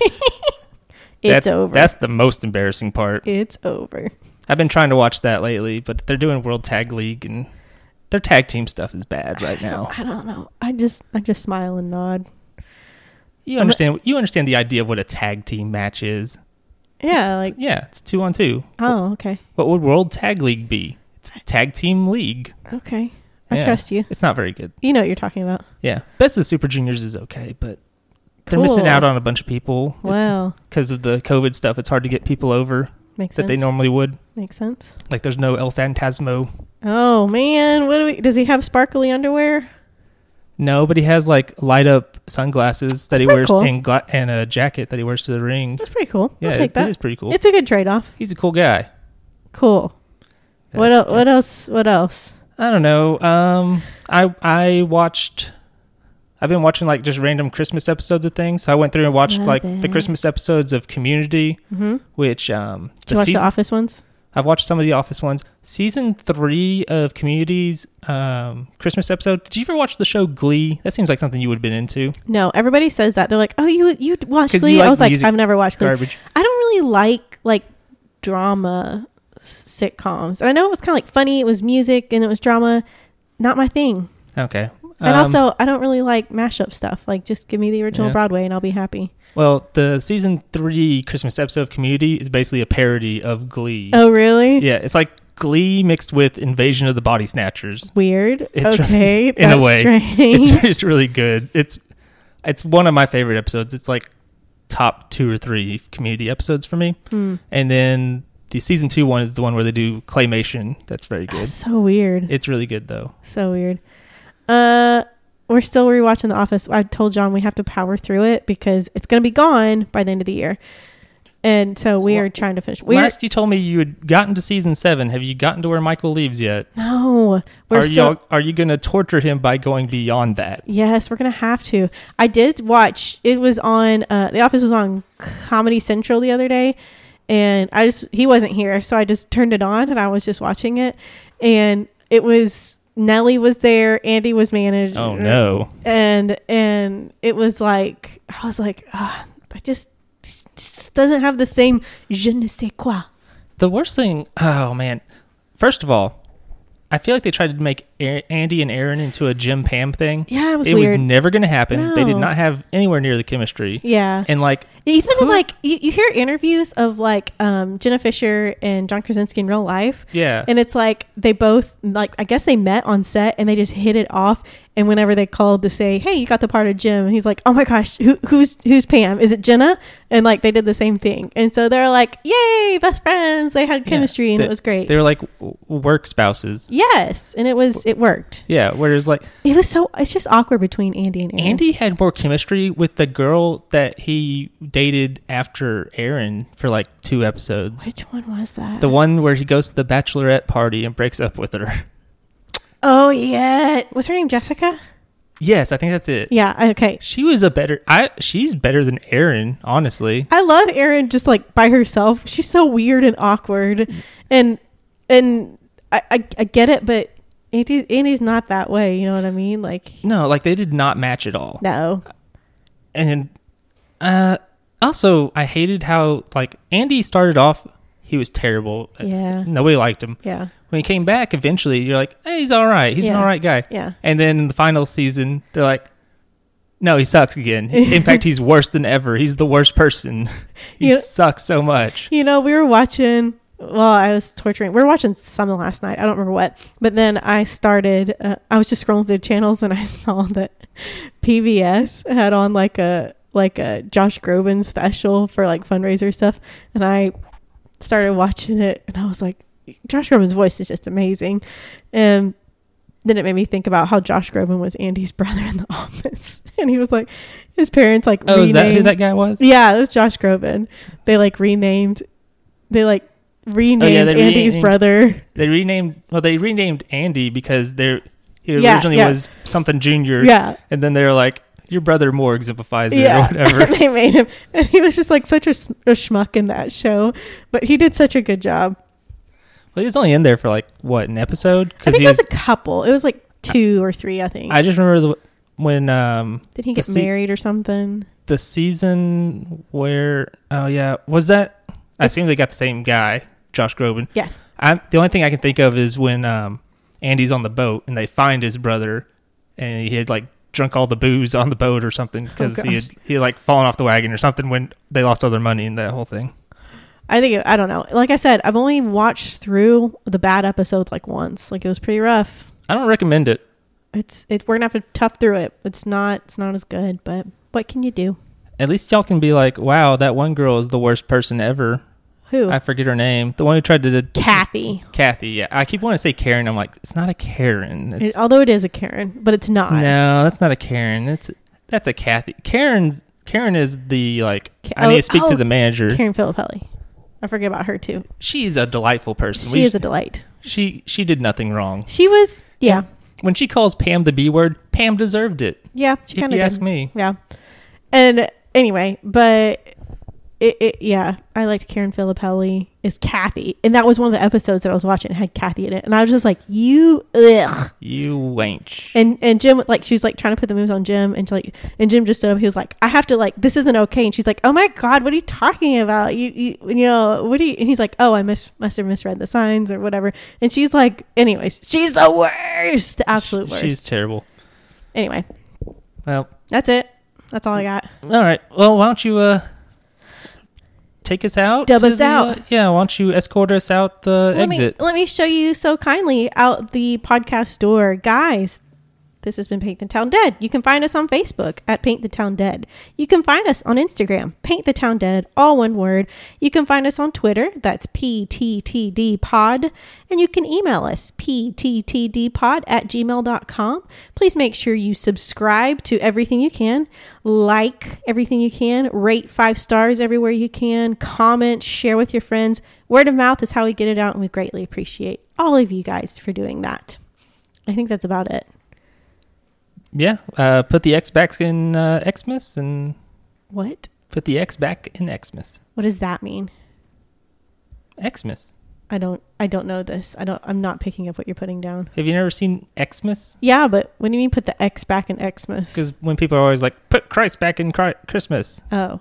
it's that's over. that's the most embarrassing part. it's over. I've been trying to watch that lately, but they're doing World Tag League and their tag team stuff is bad right now. I don't know. I just, I just smile and nod. You understand you understand the idea of what a tag team match is. Yeah, like Yeah, it's two on two. oh, okay, What would World Tag League be? It's tag team league. okay. I Yeah. trust you. It's not very good. You know what you're talking about. Yeah, Best of Super Juniors is okay, but they're missing out on a bunch of people. Wow, because of the COVID stuff. It's hard to get people over makes that sense. they normally would. Makes sense. Like there's no El Phantasmo. Oh man, what do we? Does he have sparkly underwear? No, but he has like light up sunglasses that he wears cool. and, gla- and a jacket that he wears to the ring. That's pretty cool. Yeah, I'll take it- that. it is pretty cool. It's a good trade off. He's a cool guy. Cool. What Yeah. el- What else? What else? I don't know. Um, I I watched. I've been watching like just random Christmas episodes of things. So I went through and watched Love like the. Christmas episodes of Community, Mm-hmm. which um watch season, the Office ones? I've watched some of the Office ones. Season three of Community's um Christmas episode. Did you ever watch the show Glee? That seems like something you would have been into. No. Everybody says that. They're like, "Oh, you you watched Glee?" you like I was like, "I've never watched Glee." Garbage. I don't really like like drama sitcoms. And I know it was kind of like funny. It was music and it was drama. Not my thing. Okay. And Um, also, I don't really like mashup stuff. Like, just give me the original Yeah. Broadway and I'll be happy. well, the season three Christmas episode of Community is basically a parody of Glee. Oh, really? Yeah, it's like Glee mixed with Invasion of the Body Snatchers. Weird. It's okay, in a way. strange. It's it's really good. It's it's one of my favorite episodes. It's like top two or three Community episodes for me. Hmm. And then the season two one is the one where they do claymation. That's very good. so weird. It's really good though. So weird. Uh, we're still rewatching The Office. I told John we have to power through it because it's going to be gone by the end of the year, and so we are trying to finish. We're Last you told me you had gotten to season seven. Have you gotten to where Michael leaves yet? no, are still. you are you going to torture him by going beyond that? Yes, we're gonna have to. I did watch. It was on. Uh, the Office was on Comedy Central the other day, and I just he wasn't here, so I just turned it on and I was just watching it, and it was Nellie was there, Andy was managed. Oh no. and and it was like I was like, ah, I just just doesn't have the same je ne sais quoi. The worst thing, oh man. First of all, I feel like they tried to make A- Andy and Erin into a Jim Pam thing. Yeah, it was it weird. was never going to happen. They did not have anywhere near the chemistry. yeah, And like, even in like you, you hear interviews of like um, Jenna Fischer and John Krasinski in real life, yeah, and it's like they both like I guess they met on set and they just hit it off. And whenever they called to say, "Hey, you got the part of Jim," he's like, "Oh my gosh, who, who's who's Pam? Is it Jenna?" And like they did the same thing, and so they're like, "Yay, best friends!" They had Yeah. chemistry, and They- it was great. they were like work spouses. Yes, and it was it worked. Yeah, whereas like It was so it's just awkward between Andy and Erin. Andy had more chemistry with the girl that he dated after Erin for like two episodes. Which one was that? The one where he goes to the bachelorette party and breaks up with her. Oh yeah, was her name Jessica? yes, I think that's it. Yeah. Okay. She was a better. I she's better than Erin, honestly. I love Erin just like by herself. She's so weird and awkward, and and I I, I get it, but Andy Andy's not that way. You know what I mean? Like No, like they did not match at all. no. And uh also I hated how like Andy started off he was terrible. Yeah. Nobody liked him. Yeah. When he came back eventually you're like, "Hey, he's all right. He's an all right guy." Yeah. And then in the final season, they're like, "No, he sucks again. In fact, he's worse than ever. He's the worst person. He You- sucks so much." You know, we were watching. Well, I was torturing. We were watching something last night. I don't remember what. But then I started. Uh, I was just scrolling through channels and I saw that PBS had on like a like a Josh Groban special for like fundraiser stuff, and I started watching it, and I was like, Josh Groban's voice is just amazing, and then it made me think about how Josh Groban was Andy's brother in the office, and he was like, his parents like Oh, is that who that guy was? yeah, it was Josh Groban. They like renamed. They like renamed Oh, they Andy's renamed- brother. They renamed well, they renamed Andy because they're he Yeah, originally yeah. was something junior. Yeah, And then they're like, Your brother more exemplifies it yeah. or whatever. they made him, and he was just like such a schmuck in that show, but he did such a good job. well, he was only in there for like what, an episode? I think he it was was a couple. It was like two or three. I think. I just remember the when um did he get se- married or something? the season where oh yeah was that I assume they got the same guy Josh Groban. Yes. I'm, the only thing I can think of is when um Andy's on the boat and they find his brother and he had like drunk all the booze on the boat or something oh, because he had he had like fallen off the wagon or something when they lost all their money and that whole thing. I think I don't know. Like I said, I've only watched through the bad episodes like once. Like it was pretty rough. I don't recommend it. It's it. We're gonna have to tough through it. It's not. It's not as good. But what can you do? At least y'all can be like, wow, that one girl is the worst person ever. Who? I forget her name. The one who tried to. Kathy. Kathy, yeah. I keep wanting to say Karen. I'm like, it's not a Karen. It's, It- although it is a Karen, but it's not. no, that's not a Karen. It's that's a Kathy. Karen's Karen is the like. Ka- I need oh, to speak oh, to the manager. Karen Filippelli. I forget about her too. She's a delightful person. She We- is a delight. she she did nothing wrong. She was. Yeah. When she calls Pam the B word, Pam deserved it. Yeah. She if kind you of ask me. Yeah. And anyway, but it, it yeah, I liked Karen Filippelli is Kathy, and that was one of the episodes that I was watching. It had Kathy in it, and I was just like, you ugh. You wench. And and Jim like she was like trying to put the moves on Jim, and like and Jim just stood up. He was like, I have to like this isn't okay. And she's like, Oh my god, what are you talking about? You you, you know what do you? And he's like, Oh, I mis- must have misread the signs or whatever. And she's like, anyways, she's the worst, the absolute worst. She's terrible. anyway, Well, that's it. That's all I got. all right. Well, why don't you uh take us out? Dub us the, out. yeah, why don't you escort us out the let exit? Me, let me show you so kindly out the podcast door. Guys, this has been Paint the Town Dead. You can find us on Facebook at Paint the Town Dead. You can find us on Instagram, Paint the Town Dead, all one word. You can find us on Twitter, that's PTTD Pod. And you can email us, PTTDpod at gmail.com. Please make sure you subscribe to everything you can, like everything you can, rate five stars everywhere you can, comment, share with your friends. Word of mouth is how we get it out, and we greatly appreciate all of you guys for doing that. I think that's about it. Yeah. Uh, put the X back in uh, Xmas and What? put the X back in Xmas. What does that mean? Xmas. I don't I don't know this. I don't I'm not picking up what you're putting down. Have you never seen Xmas? Yeah, but what do you mean put the X back in Xmas? Because when people are always like, put Christ back in Chri- Christmas. Oh.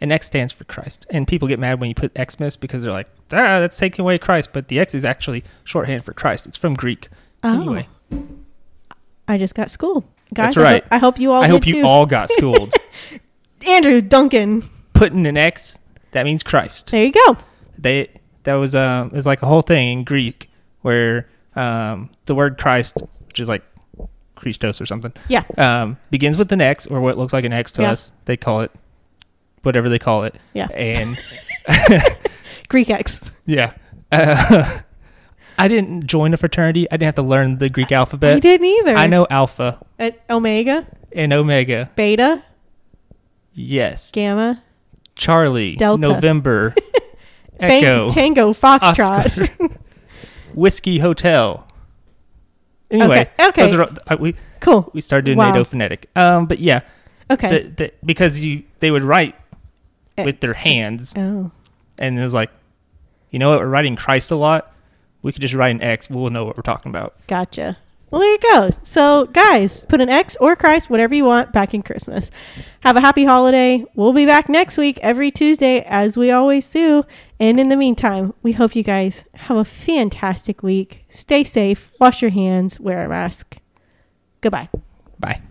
And X stands for Christ. And people get mad when you put Xmas because they're like, ah, that's taking away Christ. But the X is actually shorthand for Christ. It's from Greek. Oh. Anyway, I just got schooled. Guys, That's I right. hope, I hope you all I hope you too. all got schooled. Andrew Duncan. Putting an X, that means Christ. There you go. They that was um is like a whole thing in Greek where um the word Christ, which is like Christos or something, Yeah. um, begins with an X or what looks like an X to Yeah. us. They call it whatever they call it. Yeah. And Greek X. yeah. Uh, I didn't join a fraternity. I didn't have to learn the Greek alphabet. I didn't either. I know alpha At Omega, and omega. Beta, Yes. Gamma, Charlie. Delta. November. Echo. Tango, Foxtrot. Oscar. Whiskey Hotel. Anyway, Okay, okay. those are, uh, we cool. we started doing Wow. NATO phonetic. Um, but yeah, Okay. the, the, because you they would write with their hands, Oh. and it was like, you know what, we're writing Christ a lot. We could just write an X. We'll know what we're talking about. Gotcha. Well, there you go. So, guys, put an X or Christ, whatever you want, back in Christmas. Have a happy holiday. We'll be back next week, every Tuesday, as we always do. And in the meantime, we hope you guys have a fantastic week. Stay safe, wash your hands, wear a mask. Goodbye. Bye.